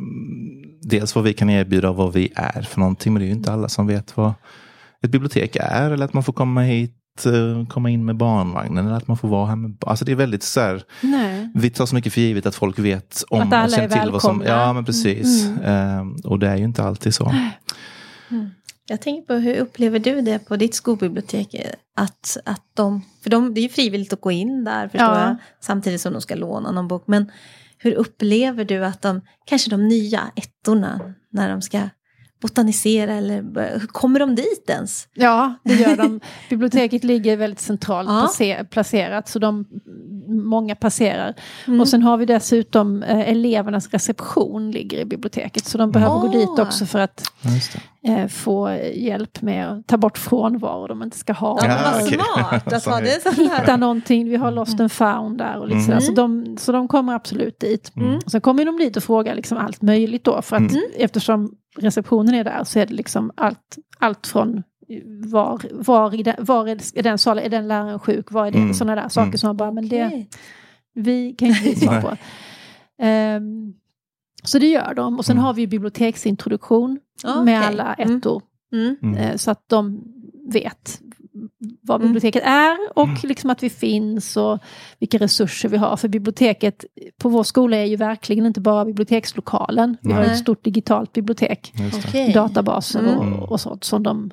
dels vad vi kan erbjuda och vad vi är för någonting, men det är ju inte alla som vet vad ett bibliotek är, eller att man får komma hit, komma in med barnvagnen, eller att man får vara här med barn. Alltså det är väldigt så här, Nej. vi tar så mycket för givet att folk vet om Att alla och känner är till vad som. Ja, men precis. Mm. Eh, och det är ju inte alltid så. Jag tänker på hur upplever du det på ditt skolbibliotek? Att, att de, för de, det är ju frivilligt att gå in där förstår Ja. jag, samtidigt som de ska låna någon bok. Men hur upplever du att de, kanske de nya ettorna, när de ska botanisera eller kommer de dit ens? Ja, det gör de. [laughs] Biblioteket ligger väldigt centralt Ja. place- placerat så de, många passerar. Mm. Och sen har vi dessutom eh, elevernas reception ligger i biblioteket så de behöver gå Ah. dit också för att eh, få hjälp med att ta bort frånvånvaro de inte ska ha. Ja, vad okej. smart [laughs] att Så ha det Hitta någonting, vi har lost and found där och lite Mm. sådär. Så, de, så de kommer absolut dit. Mm. Och sen kommer de dit och frågar liksom allt möjligt då för att Mm. eftersom receptionen är där så är det liksom allt, allt från var, var, i den, var är den salen, är den läraren sjuk, var är det, Mm. sådana där saker Mm. som man bara, men det, vi kan inte [laughs] ge svar Nej. på. Ehm, så det gör de. Och sen Mm. har vi biblioteksintroduktion Okej. med alla Mm. ettor. Mm. Mm. Så att de vet vad Mm. biblioteket är och Mm. liksom att vi finns och vilka resurser vi har. För biblioteket på vår skola är ju verkligen inte bara bibliotekslokalen. Vi har Nej. ett stort digitalt bibliotek, databaser Mm. och, och sånt som de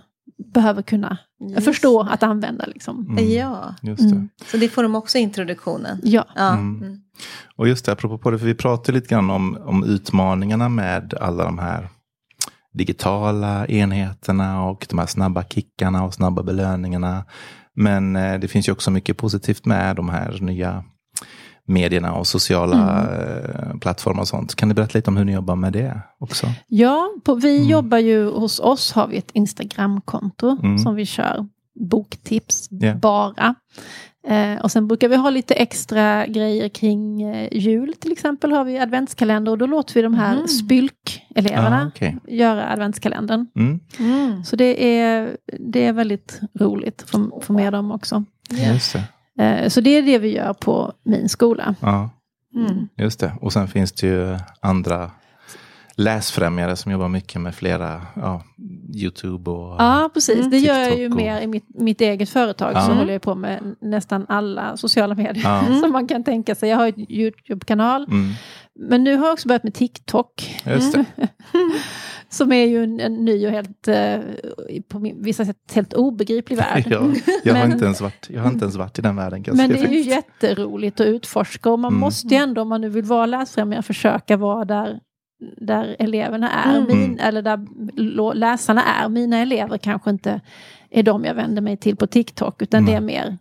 behöver kunna Just förstå att använda. Liksom. Mm. Ja, Just det. Mm. så det får de också i introduktionen. Ja, Ja. Mm. Mm. Och just det, apropå på det, för vi pratade lite grann om, om utmaningarna med alla de här digitala enheterna och de här snabba kickarna och snabba belöningarna. Men eh, det finns ju också mycket positivt med de här nya medierna och sociala eh, plattformar och sånt. Kan du berätta lite om hur ni jobbar med det också? ja på, vi Mm. jobbar ju, hos oss har vi ett Instagramkonto Mm. som vi kör boktips Ja. bara. Eh, och sen brukar vi ha lite extra grejer kring eh, jul till exempel har vi adventskalender och då låter vi de här Mm. spylk-eleverna Ah, okej. göra adventskalendern. Mm, Mm. Så det är, det är väldigt roligt att få, få med dem också. just det. Eh, så det är det vi gör på min skola. Ja, Mm. just det. Och sen finns det ju andra läsfrämjare som jobbar mycket med flera, ja, Youtube och Ja, precis. Mm. Det gör jag ju TikTok och- mer i mitt, mitt eget företag. Ja. Så håller jag på med nästan alla sociala medier Ja. [laughs] som man kan tänka sig. Jag har en Youtube-kanal. Mm, Men nu har jag också börjat med TikTok. [laughs] Som är ju en, en ny och helt, eh, på vissa sätt helt obegriplig värld. [laughs] Ja, jag, har Men- inte ens varit, jag har inte ens varit i den världen. Men det är ju jätteroligt att utforska och man Mm. måste ju ändå om man nu vill vara läsfrämjare försöka vara där, där eleverna är, Mm. min, eller där läsarna är. Mina elever kanske inte är de jag vänder mig till på TikTok utan det är mer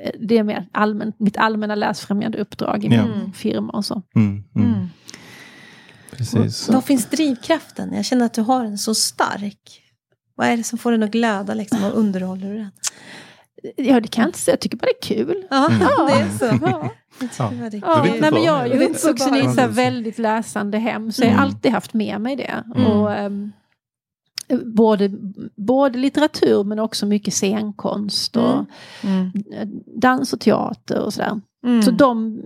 eh, det är mer allmänt, mitt allmänna läsfrämjande uppdrag i min firma och så. Mm, mm, Mm. Precis. Vad finns drivkraften? Jag känner att du har den så stark. Vad är det som får den att glöda liksom, och underhåller du den? Ja, det kan jag inte säga. Jag tycker bara det är kul. Ja, Mm. det är så. Ja. Ja, nej, men vad- jag är ju uppvuxen i ett väldigt läsande hem så jag har Mm. alltid haft med mig det. Mm. Och, ehm, både, både litteratur men också mycket scenkonst och Mm. eh, dans och teater och sådär. Mm. Så de,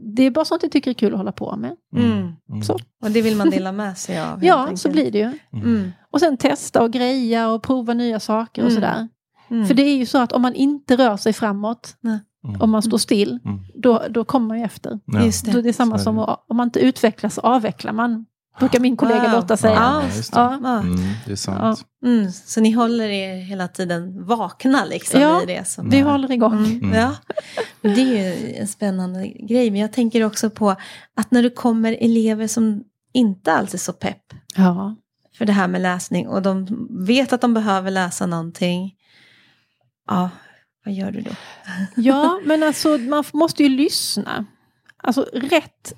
det är bara sånt jag tycker är kul att hålla på med. Mm. Mm. Så. Och det vill man dela med sig av. Ja, enkelt. så blir det ju. Mm. Och sen testa och greja och prova nya saker och Mm. sådär. Mm. För det är ju så att om man inte rör sig framåt, Nej. Mm. om man står still, Mm. då, då kommer man ju efter. Ja. Just Då det. är det samma som det. att, om man inte utvecklas avvecklar man. Brukar min kollega Wow. Lotta säga. Ja. Ja, just det. Ja. Mm, det är sant. Mm. Så ni håller er hela tiden vakna liksom Ja, i det som Vi är- håller igång. Mm. Mm. Ja. Det är ju en spännande grej. Men jag tänker också på att när det kommer elever som inte alls är så pepp Ja. för det här med läsning och de vet att de behöver läsa någonting. Ja, vad gör du då? ja, men alltså man måste ju lyssna. Alltså rätt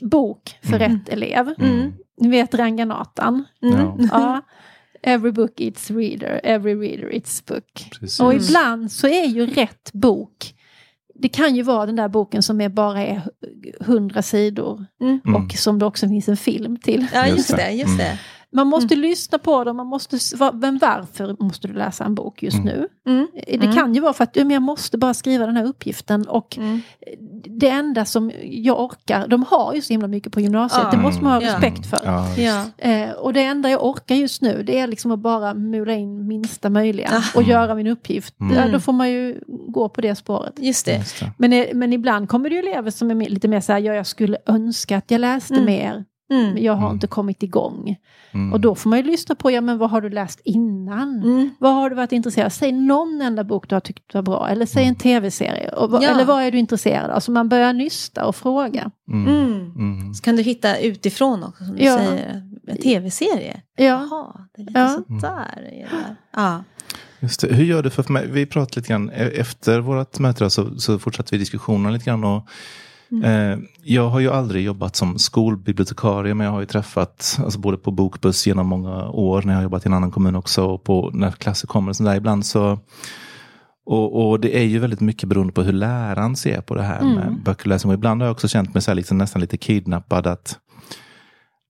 bok för Mm. rätt elev. Mm. Ni vet Ranganatan. Mm. Ja. Ja. Every book its reader, every reader its book. Precis. Och ibland så är ju rätt bok, det kan ju vara den där boken som är bara är hundra sidor Mm. Mm. och som det också finns en film till. Ja, Just det. det. Just det. Man måste lyssna på dem, man måste, men varför måste du läsa en bok just Mm. nu? Mm. Det Mm. kan ju vara för att jag måste bara skriva den här uppgiften och Mm. det enda som jag orkar, de har ju så himla mycket på gymnasiet, det måste man ha Ja. respekt för. Ja. Eh, och det enda jag orkar just nu det är liksom att bara mula in minsta möjliga Ah. och göra min uppgift. Mm. Ja, då får man ju gå på det spåret. Just det. Just det. Men, eh, men ibland kommer det ju elever som är lite mer så här, ja jag skulle önska att jag läste Mm. mer, Mm. men jag har Mm. inte kommit igång. Mm. Och då får man ju lyssna på, ja men vad har du läst innan? Mm. Vad har du varit intresserad av? Säg någon enda bok du har tyckt var bra. Eller säg en tv-serie. Ja. Eller vad är du intresserad av? Så man börjar nysta och fråga. Mm. Mm. Mm. Så kan du hitta utifrån också, som du Ja. säger. En tv-serie. Ja, Jaha, det är lite Ja. sådär. där. Ja. Just det. Hur gör du för, mig? Vi pratade lite grann e- efter vårt möte så, så fortsatte vi diskussionen lite grann. Och, eh, jag har ju aldrig jobbat som skolbibliotekarie men jag har ju träffat alltså både på bokbuss genom många år när jag har jobbat i en annan kommun också och på, när klasser kommer och sådär ibland så och, och det är ju väldigt mycket beroende på hur läraren ser på det här med Mm. böckerläsning. Och ibland har jag också känt mig så här, liksom, nästan lite kidnappad. att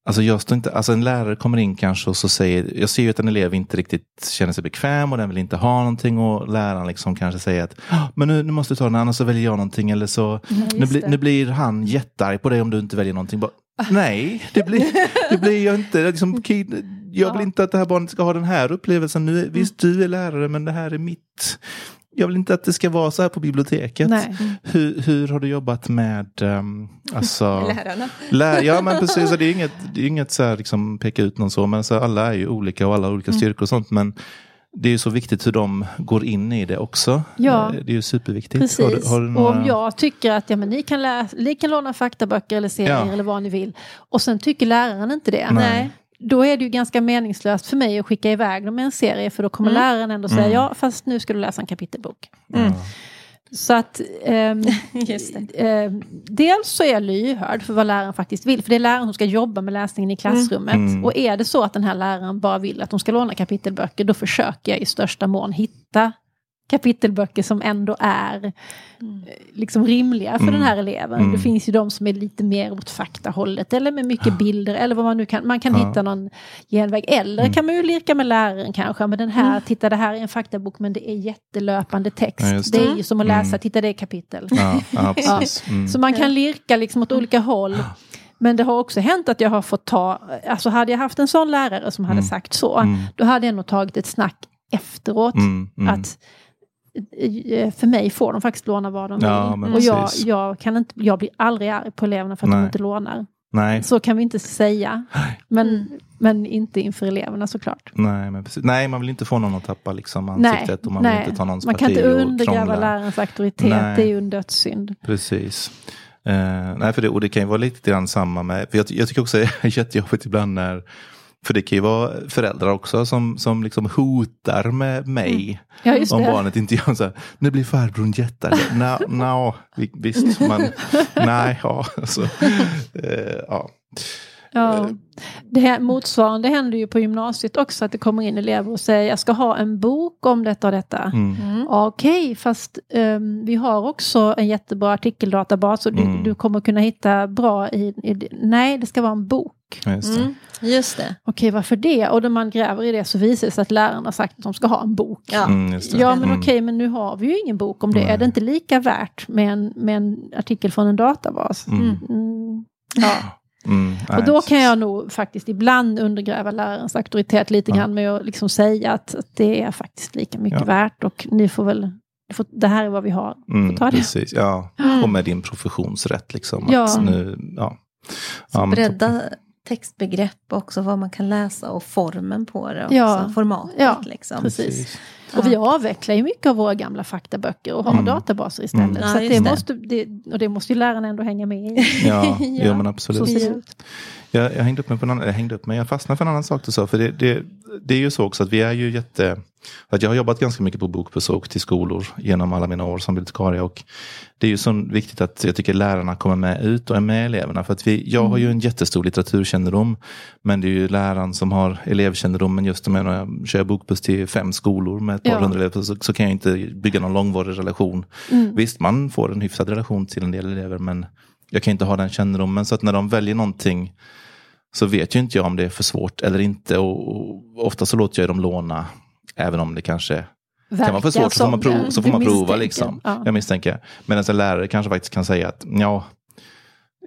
Alltså, jag står inte, alltså en lärare kommer in kanske och så säger, jag ser ju att en elev inte riktigt känner sig bekväm och den vill inte ha någonting och läraren liksom kanske säger att "Ah, men nu, nu måste du ta den annars så väljer jag någonting eller så just nu, det. nu blir han jättearg på dig om du inte väljer någonting. Bara, [laughs] Nej, det blir, det blir jag inte. Liksom, jag vill inte att det här barnet ska ha den här upplevelsen. Nu, visst, du är lärare men det här är mitt. Jag vill inte att det ska vara så här på biblioteket. Nej. Hur, hur har du jobbat med um, alltså, [laughs] Lärarna. lär, Ja men precis, det är inget, det är inget så här, liksom, peka ut någon så. Men så alla är ju olika och alla har olika styrkor och sånt. Men det är ju så viktigt hur de går in i det också. Ja. Eh, Det är ju superviktigt. Precis. Har du, har du Och några... om jag tycker att ja, men ni, kan läsa, ni kan låna faktaböcker eller serier Ja. eller vad ni vill. Och sen tycker läraren inte det. Nej. Då är det ju ganska meningslöst för mig att skicka iväg dem med en serie. För då kommer Mm. läraren ändå säga Mm. ja fast nu ska du läsa en kapitelbok. Mm. Så att [laughs] Just det. ehm, dels så är jag lyhörd för vad läraren faktiskt vill. För det är läraren som ska jobba med läsningen i klassrummet. Mm. Och är det så att den här läraren bara vill att de ska låna kapitelböcker. Då försöker jag i största mån hitta kapitelböcker som ändå är Mm. liksom rimliga för Mm. den här eleven. Mm. Det finns ju de som är lite mer åt faktahållet eller med mycket bilder eller vad man nu kan. Man kan Ja. hitta någon genväg. Eller Mm. kan man ju lirka med läraren kanske. Men den här, titta det här är en faktabok men det är jättelöpande text. Ja, det. det. är ju som att läsa, Mm. titta det är kapitel. Ja, [laughs] ja. Mm. Så man kan lirka liksom åt olika håll. Men det har också hänt att jag har fått ta, alltså hade jag haft en sån lärare som hade Mm. sagt så, Mm. då hade jag nog tagit ett snack efteråt. Mm, mm. Att för mig får de faktiskt låna vad de vill. Ja, men och jag, jag, kan inte, jag blir aldrig arg på eleverna för att de Nej. inte lånar. Nej, Så kan vi inte säga. Men, Mm. men inte inför eleverna såklart. nej, men precis. nej, man vill inte få någon att tappa liksom ansiktet och man vill inte ta någons man kan inte undergräva lärarens auktoritet. Nej. Det är ju en dödssynd. Precis. Eh, nej, för det, och det kan ju vara lite grann samma med, för jag, jag tycker också det är [laughs] jättejobbigt ibland när, för det kan ju vara föräldrar också som, som liksom hotar med mig. Ja, just om det. barnet inte gör så här, nu blir farbrorn jättearg. [laughs] Nå, no, visst, men nej, ja. Alltså, eh, ja. Ja. Det här, motsvarande händer ju på gymnasiet också, att det kommer in elever och säger jag ska ha en bok om detta och detta. Mm. Mm. Okej, fast ehm, vi har också en jättebra artikeldatabas och du, Mm. du kommer kunna hitta bra i, i... Nej, det ska vara en bok. Ja, Just det. Mm. Just det. Okej, varför det? Och när man gräver i det så visar det sig att lärarna har sagt att de ska ha en bok. Ja. Mm. Ja, men Mm. okej, men nu har vi ju ingen bok om det. Nej. Är det inte lika värt med en, med en artikel från en databas? Mm. Mm. Ja. Mm, Och då kan jag nog faktiskt ibland undergräva lärarens auktoritet lite Ja. grann med att liksom säga att, att det är faktiskt lika mycket Ja. värt och ni får väl, det här är vad vi har. Mm, ta det. precis, ja. Mm. [gasps] Och med din professionsrätt liksom. Ja. Att nu, ja. Så Ja, bredda textbegrepp också, vad man kan läsa och formen på det också, Ja. formatet. Ja. Liksom. Precis. Och vi avvecklar ju mycket av våra gamla faktaböcker och har Mm. databaser istället. Mm. Ja, Så just det, måste, det, och det måste ju lärarna ändå hänga med i. Ja, [laughs] Ja. ja. men absolut. Jag, jag hängde upp mig på en annan, jag hängde upp mig, jag fastnade för en annan sak du sa. För det, det, det är ju så också att vi är ju jätte, att jag har jobbat ganska mycket på bokbesök till skolor genom alla mina år som bibliotekarie. Och det är ju så viktigt att jag tycker lärarna kommer med ut och är med eleverna. För att vi, jag har ju en jättestor litteraturkännedom. Men det är ju läraren som har elevkännedom. Men just när jag kör bokbuss till fem skolor med ett par Ja. hundra elever så, så kan jag inte bygga någon långvarig relation. Mm. Visst, man får en hyfsad relation till en del elever. Men jag kan inte ha den kännedomen. Så att när de väljer någonting så vet ju inte jag om det är för svårt eller inte. Och, och ofta så låter jag dem låna. Även om det kanske kan vara för svårt så får man, prov, så får man prova. Liksom. Ja. Jag misstänker. Medan en lärare kanske faktiskt kan säga att ja,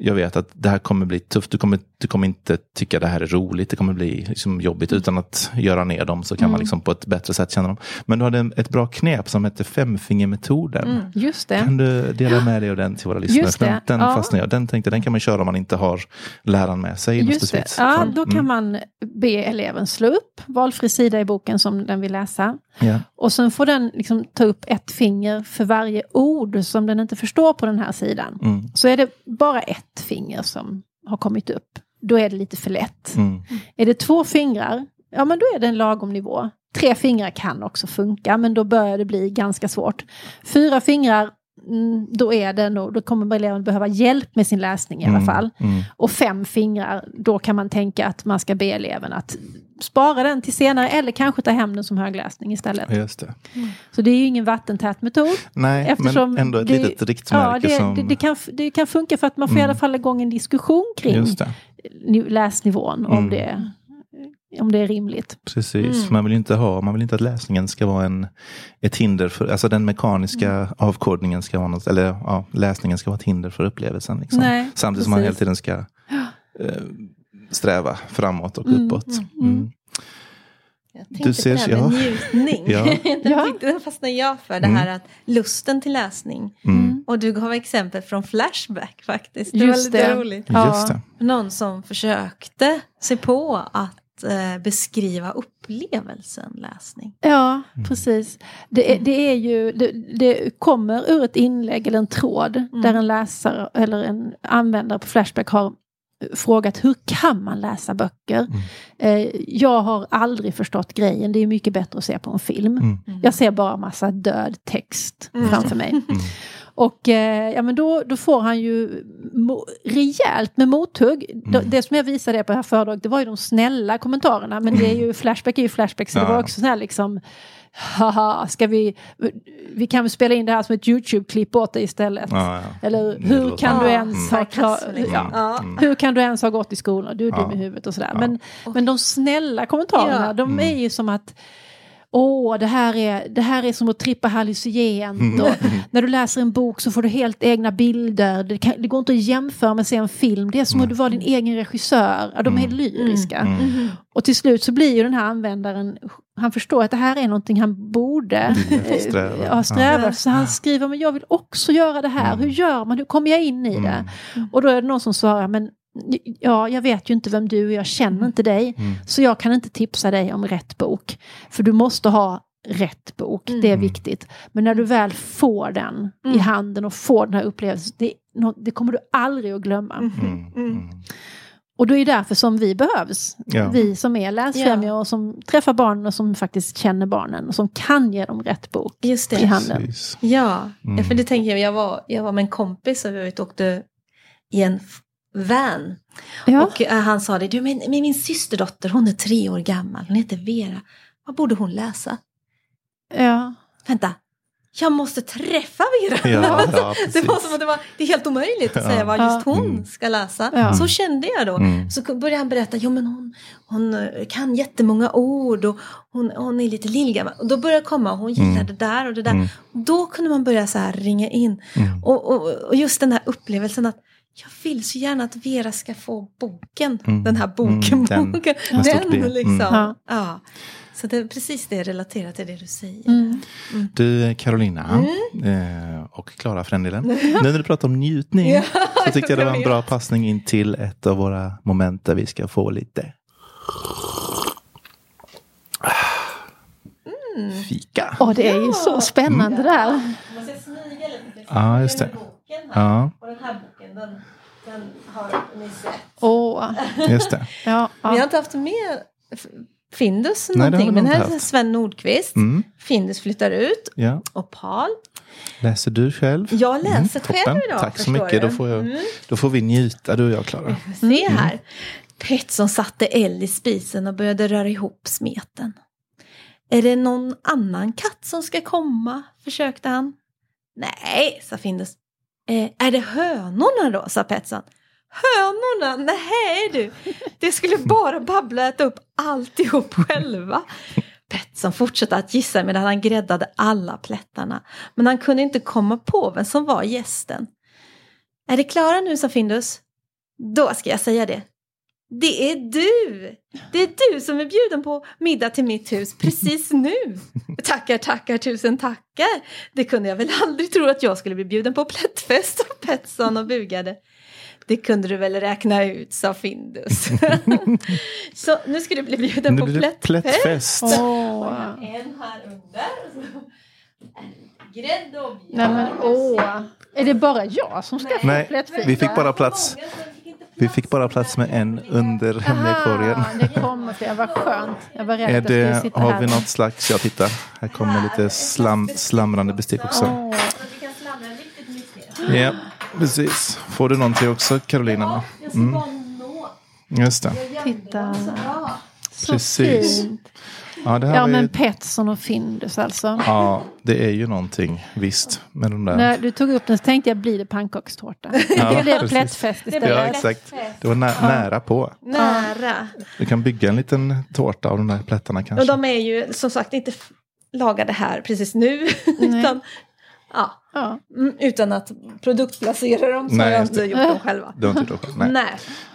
jag vet att det här kommer bli tufft. Du kommer, du kommer inte tycka det här är roligt. Det kommer bli liksom jobbigt. Utan att göra ner dem så kan Mm. man liksom på ett bättre sätt känna dem. Men du hade en- ett bra knep som heter femfingermetoden. Mm. Just det. Kan du dela med dig av den till våra lyssnare? Just Den, den ja. fastnade jag. Den tänkte den kan man köra om man inte har läraren med sig. Just det. Ja, då kan Mm. man be eleven slå upp valfri sida i boken som den vill läsa. Ja. Och sen får den liksom ta upp ett finger för varje ord som den inte förstår på den här sidan. Mm. Så är det bara ett finger som har kommit upp, då är det lite för lätt. Mm. Är det två fingrar, ja men då är det en lagom nivå. Tre fingrar kan också funka, men då börjar det bli ganska svårt. Fyra fingrar, då är det nog, då kommer eleven behöva hjälp med sin läsning i alla Mm. fall. Mm. Och fem fingrar, då kan man tänka att man ska be eleven att spara den till senare eller kanske ta hem den som högläsning istället. Just det. Så det är ju ingen vattentät metod. Nej, Eftersom men ändå ett det- litet riktmärke Ja, det, som... det, det, kan, det kan funka för att man får i Mm. alla fall igång en diskussion kring läsnivån om, Mm. det, om det är rimligt. Precis, Mm. man vill inte ha, man vill inte att läsningen ska vara en, ett hinder för, alltså den mekaniska Mm. avkodningen ska vara något, eller ja, läsningen ska vara ett hinder för upplevelsen. Liksom. Nej, Samtidigt som man hela precis. tiden ska eh, sträva framåt och Mm, uppåt. mm, Mm. Jag Du tänkte ser- på det här med ja. njutning. [laughs] Ja. [laughs] den, Ja. fick, den fastnade jag för, det Mm. här att lusten till läsning. Mm. Och du gav exempel från Flashback faktiskt. Det Just var lite det. roligt. Ja. Just det. Någon som försökte sig på att beskriva upplevelsen läsning. Ja, Mm. precis. Det är, det är ju, det, det kommer ur ett inlägg eller en tråd Mm. där en läsare eller en användare på Flashback har frågat hur kan man läsa böcker? Mm. Eh, jag har aldrig förstått grejen, det är mycket bättre att se på en film. Mm. Jag ser bara massa död text Mm. framför mig. Mm. Och eh, ja, men då, då får han ju mo- rejält med mothugg. Mm. Det, det som jag visade er på det här föredraget, det var ju de snälla kommentarerna. Men det är ju Flashback är ju Flashback, så det Ja. var också så här liksom Haha, ska vi, vi kan väl spela in det här som ett YouTube-klipp åt dig istället. Ja, ja. Eller Det hur kan du ens ha klar, sarkasm, liksom. Mm. hur kan du ens ha gått i skolan? Du är dum i huvudet och sådär. Ja. Men, men de snälla kommentarerna, Ja. de Mm. är ju som att åh, det här är, det här är som att trippa hallucinogent. Och när du läser en bok så får du helt egna bilder. Det, kan, det går inte att jämföra med att se en film. Det är som att du var din egen regissör. Ja, de är lyriska. Mm. Och till slut så blir ju den här användaren, han förstår att det här är någonting han borde eh, sträva. ja, sträva. Så han skriver, men jag vill också göra det här. Hur gör man? Hur kommer jag in i det? Och då är det någon som svarar, men ja, jag vet ju inte vem du är, jag känner inte dig. Så jag kan inte tipsa dig om rätt bok. För du måste ha rätt bok, det är viktigt. Men när du väl får den i handen och får den här upplevelsen, det, det kommer du aldrig att glömma. Mm. Mm. Och då är det därför som vi behövs. Ja. Vi som är läsfrämjare och som träffar barnen och som faktiskt känner barnen och som kan ge dem rätt bok Just i handen. Precis. Ja, Mm. för det tänker jag, jag var, jag var med en kompis och vi var ute och åkte i en van. Ja. Och eh, han sa det, du men, men min systerdotter hon är tre år gammal, hon heter Vera. Vad borde hon läsa? Ja. Vänta, jag måste träffa Vera. Ja, [laughs] ja, det var som att det, var, det är helt omöjligt att säga vad just Ja. hon Mm. ska läsa. Ja. Så kände jag då. Mm. Så började han berätta, jo men hon, hon eh, kan jättemånga ord och hon, hon är lite lillgammal. Och då började det komma, hon gillar Mm. det där och det där. Mm. Då kunde man börja så här ringa in. Mm. Och, och, och just den här upplevelsen att jag vill så gärna att Vera ska få boken. Mm. Den här boken. Mm, den. boken. Den liksom. Mm. Ja. Ja. Så det är precis det relaterat till det du säger. Mm. Du Carolina Mm. eh, och Klara för den delen. Nu när du pratar om njutning så tyckte jag det var en bra passning in till ett av våra moment där vi ska få lite Mm. fika. Och det är ju så spännande där. Man ska smyga lite. Ja, just det. Boken här. Ja, Och den här den, den har ni sett. Åh, just det. [laughs] ja, Vi har inte haft med Findus Nej, någonting. men här är. Sven Nordqvist. Mm. Findus flyttar ut. Ja. Opal. Läser du själv? Jag läser Mm, själv toppen. idag. Tack så mycket. du. Då får, jag, Mm. då får vi njuta, du och jag Klara. Se här. Petson satte eld i spisen och började röra ihop smeten. Är det någon annan katt som ska komma? försökte han. Nej, sa Findus. Eh, är det hönorna då? sa Petson. Hönorna? Nej du, det skulle bara babbla och äta upp alltihop själva. Petson fortsatte att gissa medan han gräddade alla plättarna. Men han kunde inte komma på vem som var gästen. Är det Klara nu, sa Findus. Då ska jag säga det. Det är du! Det är du som är bjuden på middag till mitt hus precis [laughs] nu. Tackar, tackar, tusen tackar. Det kunde jag väl aldrig tro att jag skulle bli bjuden på plättfest av Petson och bugade. Det kunde du väl räkna ut, sa Findus. [laughs] Så nu ska du bli bjuden Nu på plättfest. plättfest. Åh. En här under. och Grädde och mjölk. Nej men åh. Är det bara jag som ska få Nej, plättfika? vi fick bara plats. Vi fick bara plats med en under hemliga korgen. Aha, det kommer fler. Vad skönt. Jag var rädd Är att jag skulle det, sitta har här. vi något slags, jag tittar, här kommer lite slam, slamrande bestick också. Åh, Vi kan slamra riktigt mycket. Ja, precis. Får du någonting också Carolina? Jag ska bara nå. Just det. titta. Bra. Så Precis. Ja, det här Ja var ju, men Petson och Findus alltså. ja, det är ju någonting visst med de där. När du tog upp den så tänkte jag, blir det pannkakstårta? Ja, det blev plättfest Ja, istället. exakt. Det var nä nära på. Nära. Du kan bygga en liten tårta av de där plättarna Och kanske. de är ju som sagt inte lagade här precis nu. [laughs] utan, ja, Ja. mm, utan att produktplacera dem så Nej, har jag inte det. gjort dem själva. Du har inte gjort det själv? Nej. Nej,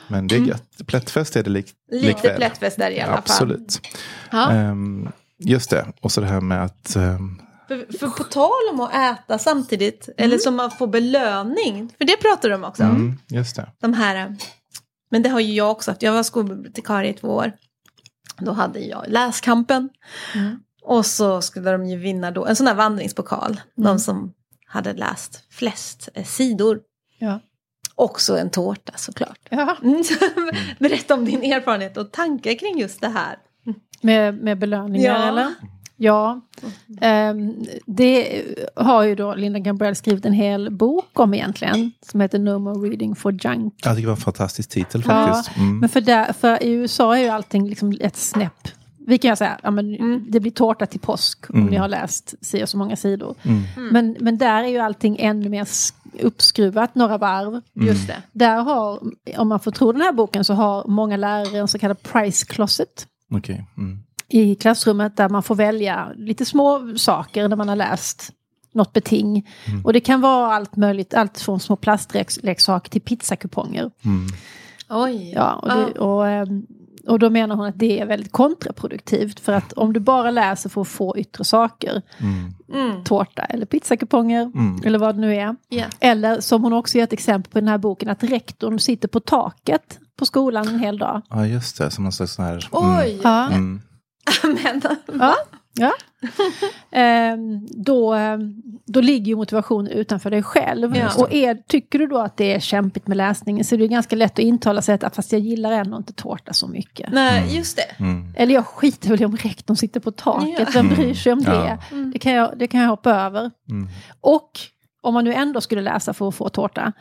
Men det är gött. Plättfest är det lik lite likväl. plättfest där i alla fall. Absolut. Ja. Ehm, just det. Och så det här med att ehm, För, för på tal om att äta samtidigt, eller som man får belöning, för det pratar de om också. mm, just det. De här, men det har ju jag också haft, jag var skolbibliotekarie i två år. Då hade jag läskampen. Mm. Och så skulle de ju vinna då en sån här vandringspokal. Mm. De som hade läst flest eh, sidor. Ja. Också en tårta såklart. Ja. [laughs] Mm, så Berätta om din erfarenhet och tankar kring just det här. Med, med belöningar Ja. eller? Ja. Ehm, det har ju då Linda Gambrell skrivit en hel bok om egentligen. Som heter No More Reading for Junk. Jag tycker det var en fantastisk titel Ja, faktiskt. Mm. Men för, där, för i USA är ju allting liksom ett snäpp. Vi kan ju säga, ja, men det blir tårta till påsk om Mm. ni har läst si och så många sidor. Mm. Men, men där är ju allting ännu mer uppskruvat några varv. Just det. Där har, om man får tro den här boken, så har många lärare en så kallad price closet. Okej. Mm. i klassrummet där man får välja lite små saker när man har läst något beting. Mm. Och det kan vara allt möjligt, allt från små plastleksaker till pizzakuponger. Mm. Oj. Ja, och, det, och, ehm, och då menar hon att det är väldigt kontraproduktivt. För att om du bara läser för att få yttre saker, Mm. Mm. tårta eller pizzakuponger, Mm. eller vad det nu är. Ja. Eller som hon också ger ett exempel på i den här boken, att rektorn sitter på taket på skolan en hel dag. Ja, just det. Som någon slags sån här... Mm. Oj! Ja. Mm. [laughs] Men, Ja, ja. [laughs] Ehm, då, ehm, då ligger ju motivationen utanför dig själv. Ja. Och är, tycker du då att det är kämpigt med läsningen så är det ganska lätt att intala sig att "Ah, fast jag gillar ändå inte tårta så mycket. nej, just det. Mm. Eller jag skiter väl i om rektorn sitter på taket, Ja. vem bryr sig om Ja. det? Det, kan jag, det kan jag hoppa över. Mm. Och om man nu ändå skulle läsa för att få tårta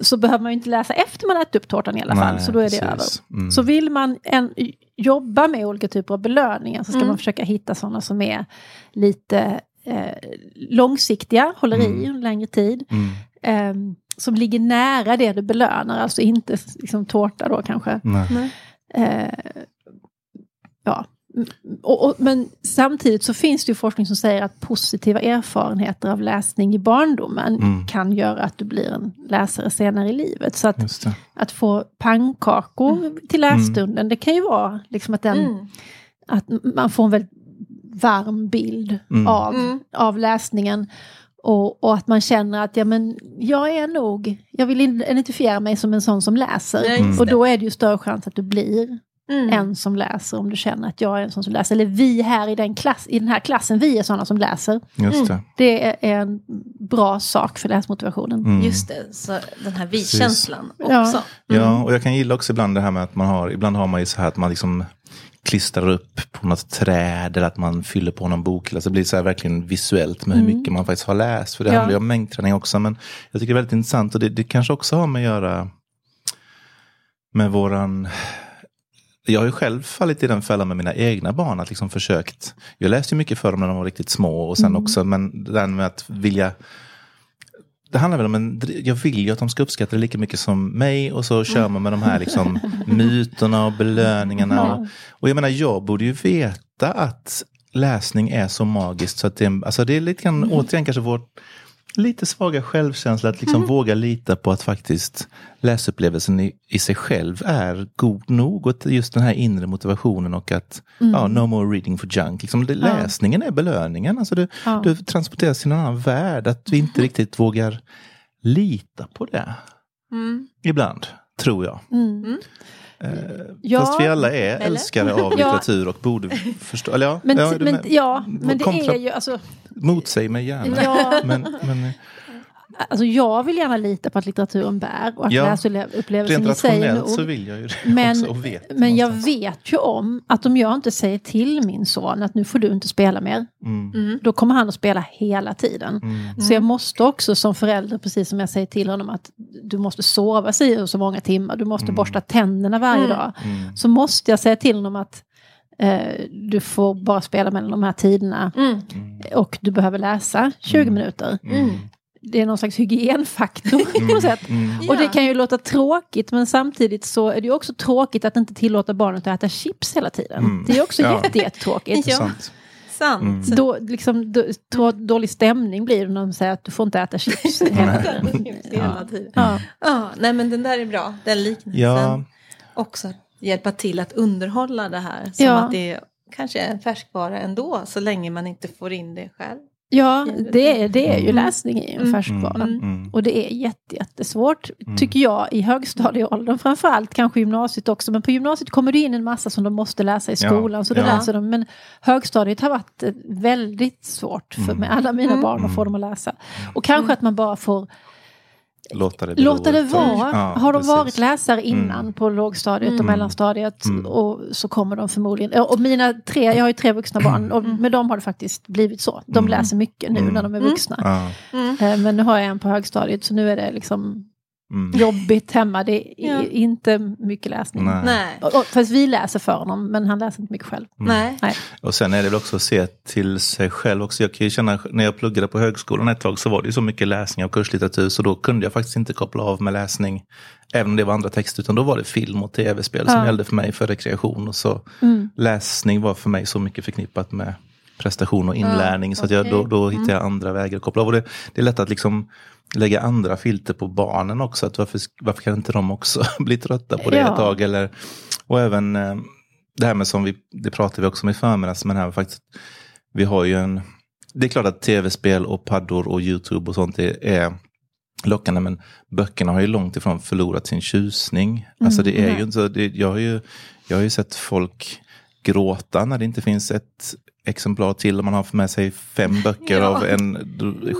så behöver man ju inte läsa efter man ätit upp tårtan i alla fall. Nej, så då är det precis. över. Mm. Så vill man en, jobba med olika typer av belöningar så ska Mm. man försöka hitta sådana som är lite eh, långsiktiga, håller i Mm. en längre tid. Mm. Eh, som ligger nära det du belönar, alltså inte liksom, tårta då kanske. Nej. Eh, ja. Mm, Och, och, men samtidigt så finns det ju forskning som säger att positiva erfarenheter av läsning i barndomen Mm. kan göra att du blir en läsare senare i livet. Så att, att få pannkakor till lässtunden, det kan ju vara liksom att, den, Mm. att man får en väldigt varm bild Mm. av, Mm. av läsningen. Och, och att man känner att ja, men jag är nog, jag vill identifiera mig som en sån som läser. Ja, Och då är det ju större chans att du blir Mm. en som läser om du känner att jag är en sån som läser. Eller vi här i den, klass, i den här klassen, vi är sådana som läser. Just det. Det är en bra sak för läsmotivationen. Mm. Just det, så den här vi-känslan Ja. också. Ja, och jag kan gilla också ibland det här med att man har, ibland har man ju så här att man liksom klistrar upp på något träd eller att man fyller på någon bok. Alltså det blir så här verkligen visuellt med hur Mm. mycket man faktiskt har läst. För det Ja. handlar ju om mängdträning också. Men jag tycker det är väldigt intressant och det, det kanske också har med att göra med våran jag har ju själv fallit i den fällan med mina egna barn. Att liksom försökt, jag läste ju mycket för dem när de var riktigt små och sen Mm. också, men det där med att vilja det handlar väl om en, jag vill ju att de ska uppskatta det lika mycket som mig och så kör man med de här liksom [laughs] myterna och belöningarna. Och, och jag menar, jag borde ju veta att läsning är så magiskt så att det, är- alltså det är lite grann, återigen kanske vår lite svaga självkänsla att liksom våga lita på att faktiskt läsupplevelsen i, i sig själv är god nog. Och just den här inre motivationen och att ja, no more reading for junk. Liksom, det, läsningen är belöningen. Alltså du, Ja. du transporteras till en annan värld. Att vi inte [laughs] riktigt vågar lita på det. Mm. Ibland, tror jag. Mm. Eh, Ja, Fast vi alla är eller? älskare av [laughs] litteratur och borde förstå. Eller ja, Men, ja, men, ja, men det är ju alltså, Motsäg mig gärna. ja, Men, men alltså jag vill gärna lita på att litteraturen bär och att Ja, läsupplevelsen i sig är så vill jag ju det Men, också och vet men jag någonstans. vet ju om att om jag inte säger till min son att nu får du inte spela mer, Mm, Mm. då kommer han att spela hela tiden. mm, Så jag måste också som förälder, precis som jag säger till honom, att du måste sova si och så många timmar, du måste Mm. borsta tänderna varje Mm. dag. mm, Så måste jag säga till honom att eh, du får bara spela mellan de här tiderna Mm. mm, och du behöver läsa 20 Mm. minuter. mm, Det är någon slags hygienfaktor [laughs] på mm, något sätt. mm. Och det Ja. kan ju låta tråkigt men samtidigt så är det ju också tråkigt att inte tillåta barnet att äta chips hela tiden. Mm. Det är också Ja. jätte, jättetråkigt. [laughs] Ja. Mm. Då, liksom, då, trå, dålig stämning blir det när de säger att du får inte äta chips [laughs] hela tiden. Hela tiden. Ja. Ja, nej men den där är bra, den liknelsen. Ja, Också att hjälpa till att underhålla det här. Som Ja. att det kanske är en färskvara ändå, så länge man inte får in det själv. Ja, det är, det är ju Mm. läsning i en Mm. färskvara. Mm. mm, Och det är jätte, jättesvårt, tycker jag, i högstadieåldern framförallt, kanske gymnasiet också. Men på gymnasiet kommer det in en massa som de måste läsa i Ja, skolan, så det ja. läser de. Men högstadiet har varit eh, väldigt svårt för Mm. med alla mina Mm. barn att få dem att läsa. Och kanske att man bara får låta det låta det vara. Ja, har de precis. varit läsare innan Mm. på lågstadiet och Mm. mellanstadiet Mm. och så kommer de förmodligen, och mina tre, jag har ju tre vuxna barn och med dem har det faktiskt blivit så. De Mm. läser mycket nu Mm. när de är Mm. vuxna. Mm. Eh, Men nu har jag en på högstadiet så nu är det liksom Mm. jobbigt hemma. Det är Ja. inte mycket läsning. Nej. Nej. Och, och, fast vi läser för honom, men han läser inte mycket själv. Nej. Nej. Och sen är det väl också att se till sig själv också. Jag kan ju känna, när jag pluggade på högskolan ett tag så var det ju så mycket läsning av kurslitteratur så då kunde jag faktiskt inte koppla av med läsning. Även om det var andra texter, utan då var det film och tv-spel som Ja. gällde för mig för rekreation. Och så Mm. läsning var för mig så mycket förknippat med prestation och inlärning. så att jag, okej. då, då hittade jag andra vägar att koppla av. Och det, det är lätt att liksom lägga andra filter på barnen också. Att varför, varför kan inte de också [laughs] bli trötta på det Ja. ett tag? Eller, och även eh, det här med som vi, det pratade vi också om i förmiddags, men här faktiskt, vi har ju en, det är klart att tv-spel och paddor och YouTube och sånt är, är lockande, men böckerna har ju långt ifrån förlorat sin tjusning. Alltså det är nej. ju inte så, det, jag, har ju, jag har ju sett folk gråta när det inte finns ett exemplar till man har med sig fem böcker Ja. av en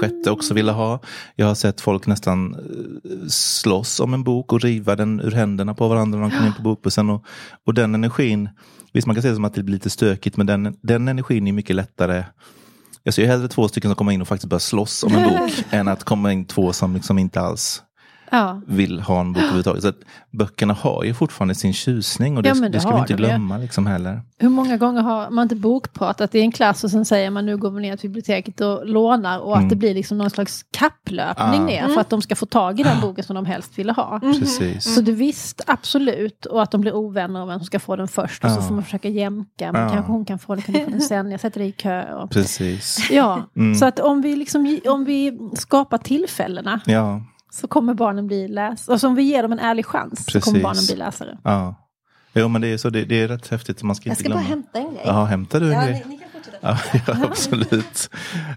sjätte också ville ha. Jag har sett folk nästan eh, slåss om en bok och riva den ur händerna på varandra när de kommer in på bokbussen. Och, och den energin, visst man kan se det som att det blir lite stökigt men den, den energin är mycket lättare jag ser hellre två stycken som kommer in och faktiskt börjar slåss om en bok [laughs] än att komma in två som liksom inte alls Ja. vill ha en bok överhuvudtaget. Så att böckerna har ju fortfarande sin tjusning och det, Ja, det det ska vi inte glömma liksom heller. Hur många gånger har man inte bokpratat i en klass och sen säger man nu går vi ner till biblioteket och lånar och att Mm. det blir liksom någon slags kapplöpning Ah. ner för att de ska få tag i den boken som de helst ville ha. Precis. Så det visst, absolut. Och att de blir ovänner om vem som ska få den först. Och så Ja. får man försöka jämka. Men Ja. kanske hon kan få den, kan du få den sen. Jag sätter dig i kö. Och... Precis. Ja, Mm. så att om vi, liksom, om vi skapar tillfällena Ja, så kommer barnen bli läsare. Och så om vi ger dem en ärlig chans så kommer Precis. barnen bli läsare. ja. Jo men det är, så det, det är rätt häftigt. Man ska Jag inte ska bara glömma. hämta en grej. Ja, hämtar du en Ja, grej? ni, ni kan fortsätta. Ja, [laughs] ja absolut.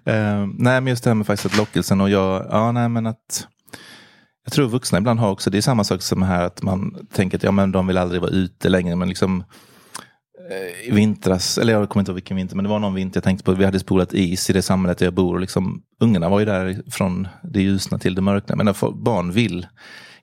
Eh, nej, men just det här med faktiskt att lockelsen och jag, ja nej men att jag tror vuxna ibland har också, det är samma sak som här att man tänker att ja men de vill aldrig vara ute längre men liksom i vintras, eller jag kommer inte ihåg vilken vinter, men det var någon vinter jag tänkte på, vi hade spolat is i det samhället där jag bor och liksom ungarna var ju där från det ljusna till det mörkna. Men barn vill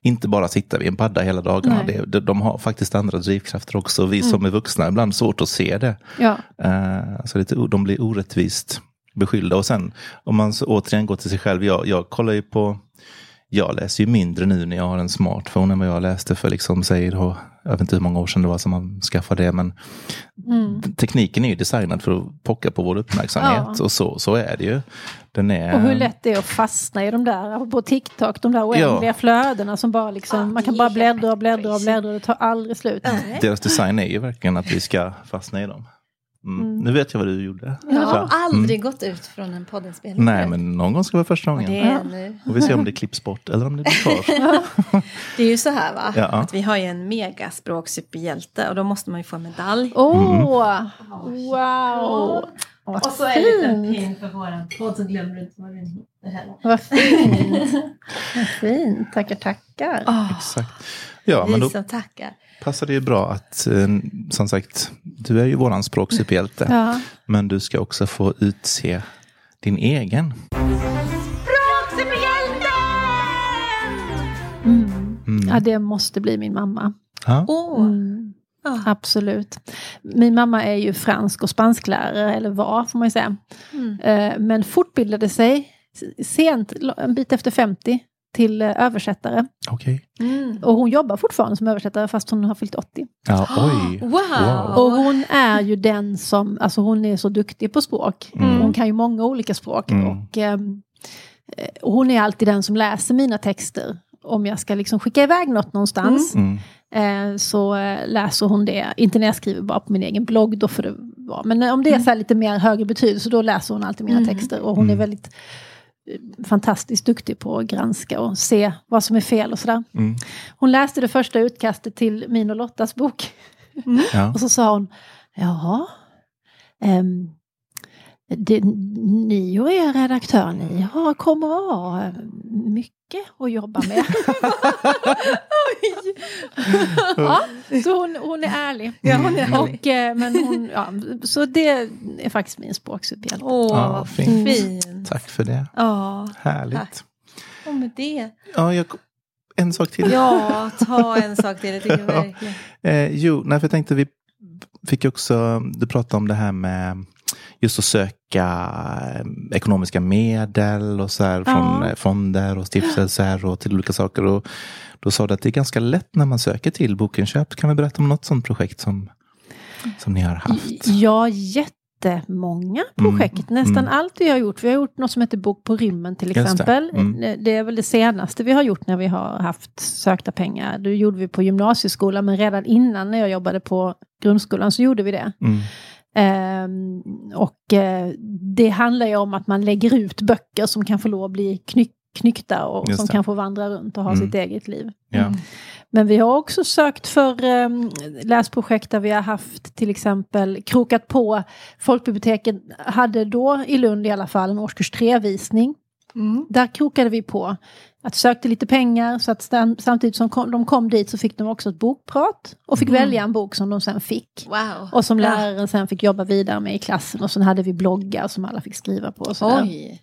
inte bara sitta vid en padda hela dagarna. Det, de, de har faktiskt andra drivkrafter också. Vi som är vuxna ibland svårt att se det. Ja, Eh, så lite, de blir orättvist beskyllda. Och sen om man så återigen går till sig själv. Jag, jag kollar ju på, jag läser ju mindre nu när jag har en smartphone än vad jag läste för liksom, säg då, jag vet inte hur många år sedan det var som man skaffade det. Men Mm. tekniken är ju designad för att pocka på vår uppmärksamhet. Ja. Och så, så är det ju. Den är, och hur lätt det är att fastna i de där, på TikTok, de där oändliga Ja. flödena som bara liksom, Ja, man kan bara bläddra och bläddra och bläddra och det tar aldrig slut. Nej. Deras design är ju verkligen att vi ska fastna i dem. Mm. Mm. Nu vet jag vad du gjorde. Jag har Så, aldrig gått ut från en poddinspelning. mm. Nej, men någon gång ska vara första Och gången. det är nu. Och vi ser om det klipps bort eller om det blir kvar. [laughs] Det är ju så här va, Ja. att vi har ju en megaspråksuperhjälte och då måste man ju få en medalj. Åh, Mm. wow! Och så en liten fint! pin för våran podd så glömmer du inte vad den heter heller. Vad fint! Vad fint, tackar tackar. Oh, Exakt. Ja, men vi då som tackar. Passar det ju bra att, eh, som sagt, du är ju våran språksuperhjälte. Ja. Men du ska också få utse din egen. Mm. Mm. ja, det måste bli min mamma. Ja. Åh, Mm. ja. Absolut. Min mamma är ju fransk och spansklärare, eller var får man ju säga. Mm. Eh, Men fortbildade sig sent, en bit efter 50, till eh, översättare. Okej. Mm. Och hon jobbar fortfarande som översättare fast hon har fyllt 80. Ja, oj. Wow! Wow. Och hon är ju den som, alltså hon är så duktig på språk. Mm. Hon kan ju många olika språk. Mm. Och, eh, och hon är alltid den som läser mina texter. Om jag ska liksom skicka iväg något någonstans Mm. eh, så eh, läser hon det. Inte när jag skriver bara på min egen blogg, då får det vara. Men eh, om det är så här lite mer högre betydelse, då läser hon alltid mina Mm. texter. Och hon är Mm. väldigt eh, fantastiskt duktig på att granska och se vad som är fel och sådär. Mm. Hon läste det första utkastet till min och Lottas bok. Ja. Och så sa hon, ja, ehm, det, ni och er redaktör, ni har, kommer att ha eh, mycket att jobba med. [laughs] ja, så hon, hon är ärlig. Ja, hon är ärlig. Och, eh, men hon, ja, så det är faktiskt min språksuperhjälte. Åh, Ja, vad fint. fint. Tack för det. Ja, Härligt. Tack. och med det. Ja, jag, en sak till. Ja, ta en sak till. Jag tycker [laughs] Ja. verkligen. Eh, jo, nej, för jag tänkte vi fick också, du pratade om det här med just att söka eh, ekonomiska medel och så här från Ja. eh, fonder och stiftelser och till olika saker. Och då sa du att det är ganska lätt när man söker till bokinköp. Kan vi berätta om något sånt projekt som, som ni har haft? Ja, jättemånga projekt. Nästan mm. allt vi har gjort. Vi har gjort något som heter Bok på rymmen till Just det. exempel. Mm. Det är väl det senaste vi har gjort när vi har haft sökta pengar. Det gjorde vi på gymnasieskolan men redan innan när jag jobbade på grundskolan så gjorde vi det. Mm. Ehm, och eh, det handlar ju om att man lägger ut böcker som kan få lov att bli knyck, knyckta och Just som det. kan få vandra runt och ha Mm. sitt eget liv. Ja. Men vi har också sökt för um, läsprojekt där vi har haft till exempel krokat på. Folkbiblioteket hade då i Lund i alla fall en årskurs 3-visning. Mm. Där krokade vi på att sökte lite pengar så att samtidigt som kom, de kom dit så fick de också ett bokprat och fick Mm. välja en bok som de sen fick. Wow. Och som läraren sen fick jobba vidare med i klassen och sen hade vi bloggar som alla fick skriva på. Och sådär. Oj.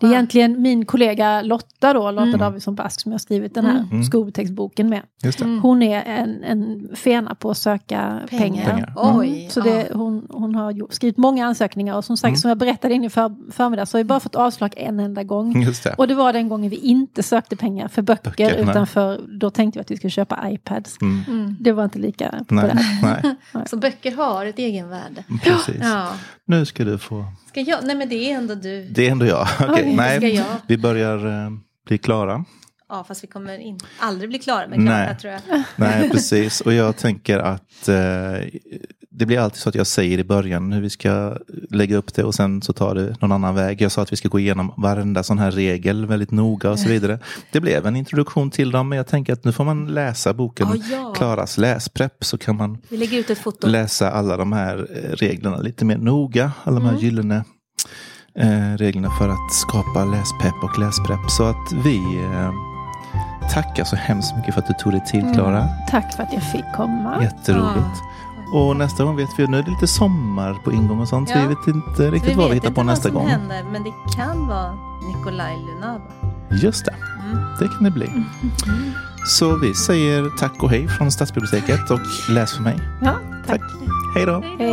Det är egentligen min kollega Lotta då, Lotta Mm. Davidsson Bask som jag har skrivit den här Mm. skoltextboken med. Just det. Mm. Hon är en, en fena på att söka pengar. Pengar. Pengar. Oj. Mm. Så det, hon, hon har skrivit många ansökningar och som sagt Mm. som jag berättade in i för, förmiddag så har vi bara fått avslag en enda gång. Just det. Och det var den gången vi inte sökte pengar för böcker, Böcker, utan för då tänkte vi att vi skulle köpa iPads. Mm. Mm. Det var inte lika Nej, populärt. nej, [laughs] Så böcker har ett egenvärde. precis. Ja. Nu ska du få... Ska jag? Nej men det är ändå du. Det är ändå jag. [laughs] Okej, Oj, nej. ska jag? Vi börjar eh, bli klara. Ja fast vi kommer in, aldrig bli klara med klara Nej. tror jag. Nej, [laughs] precis. Och jag tänker att eh, det blir alltid så att jag säger i början hur vi ska lägga upp det och sen så tar det någon annan väg. Jag sa att vi ska gå igenom varenda sån här regel väldigt noga och så vidare. Det blev en introduktion till dem, men jag tänker att nu får man läsa boken Ja, ja. Klaras läsprepp så kan man Vi lägger ut ett foto. läsa alla de här eh, reglerna lite mer noga. Alla de här Mm. gyllene eh, reglerna för att skapa läspepp och läsprepp. Så att vi eh, tackar så hemskt mycket för att du tog dig Mm. tid Klara. Tack för att jag fick komma. Jätteroligt. Och nästa gång vet vi, nu är det lite sommar på ingång och sånt. Så Ja. vi vet inte riktigt vi vad vi vet hittar inte på vad nästa som gång. händer men det kan vara Nikolaj Lunava. Just det, Mm. det kan det bli. [laughs] Så vi säger tack och hej från Stadsbiblioteket och läs för mig. Ja, tack. Hej då. Hej.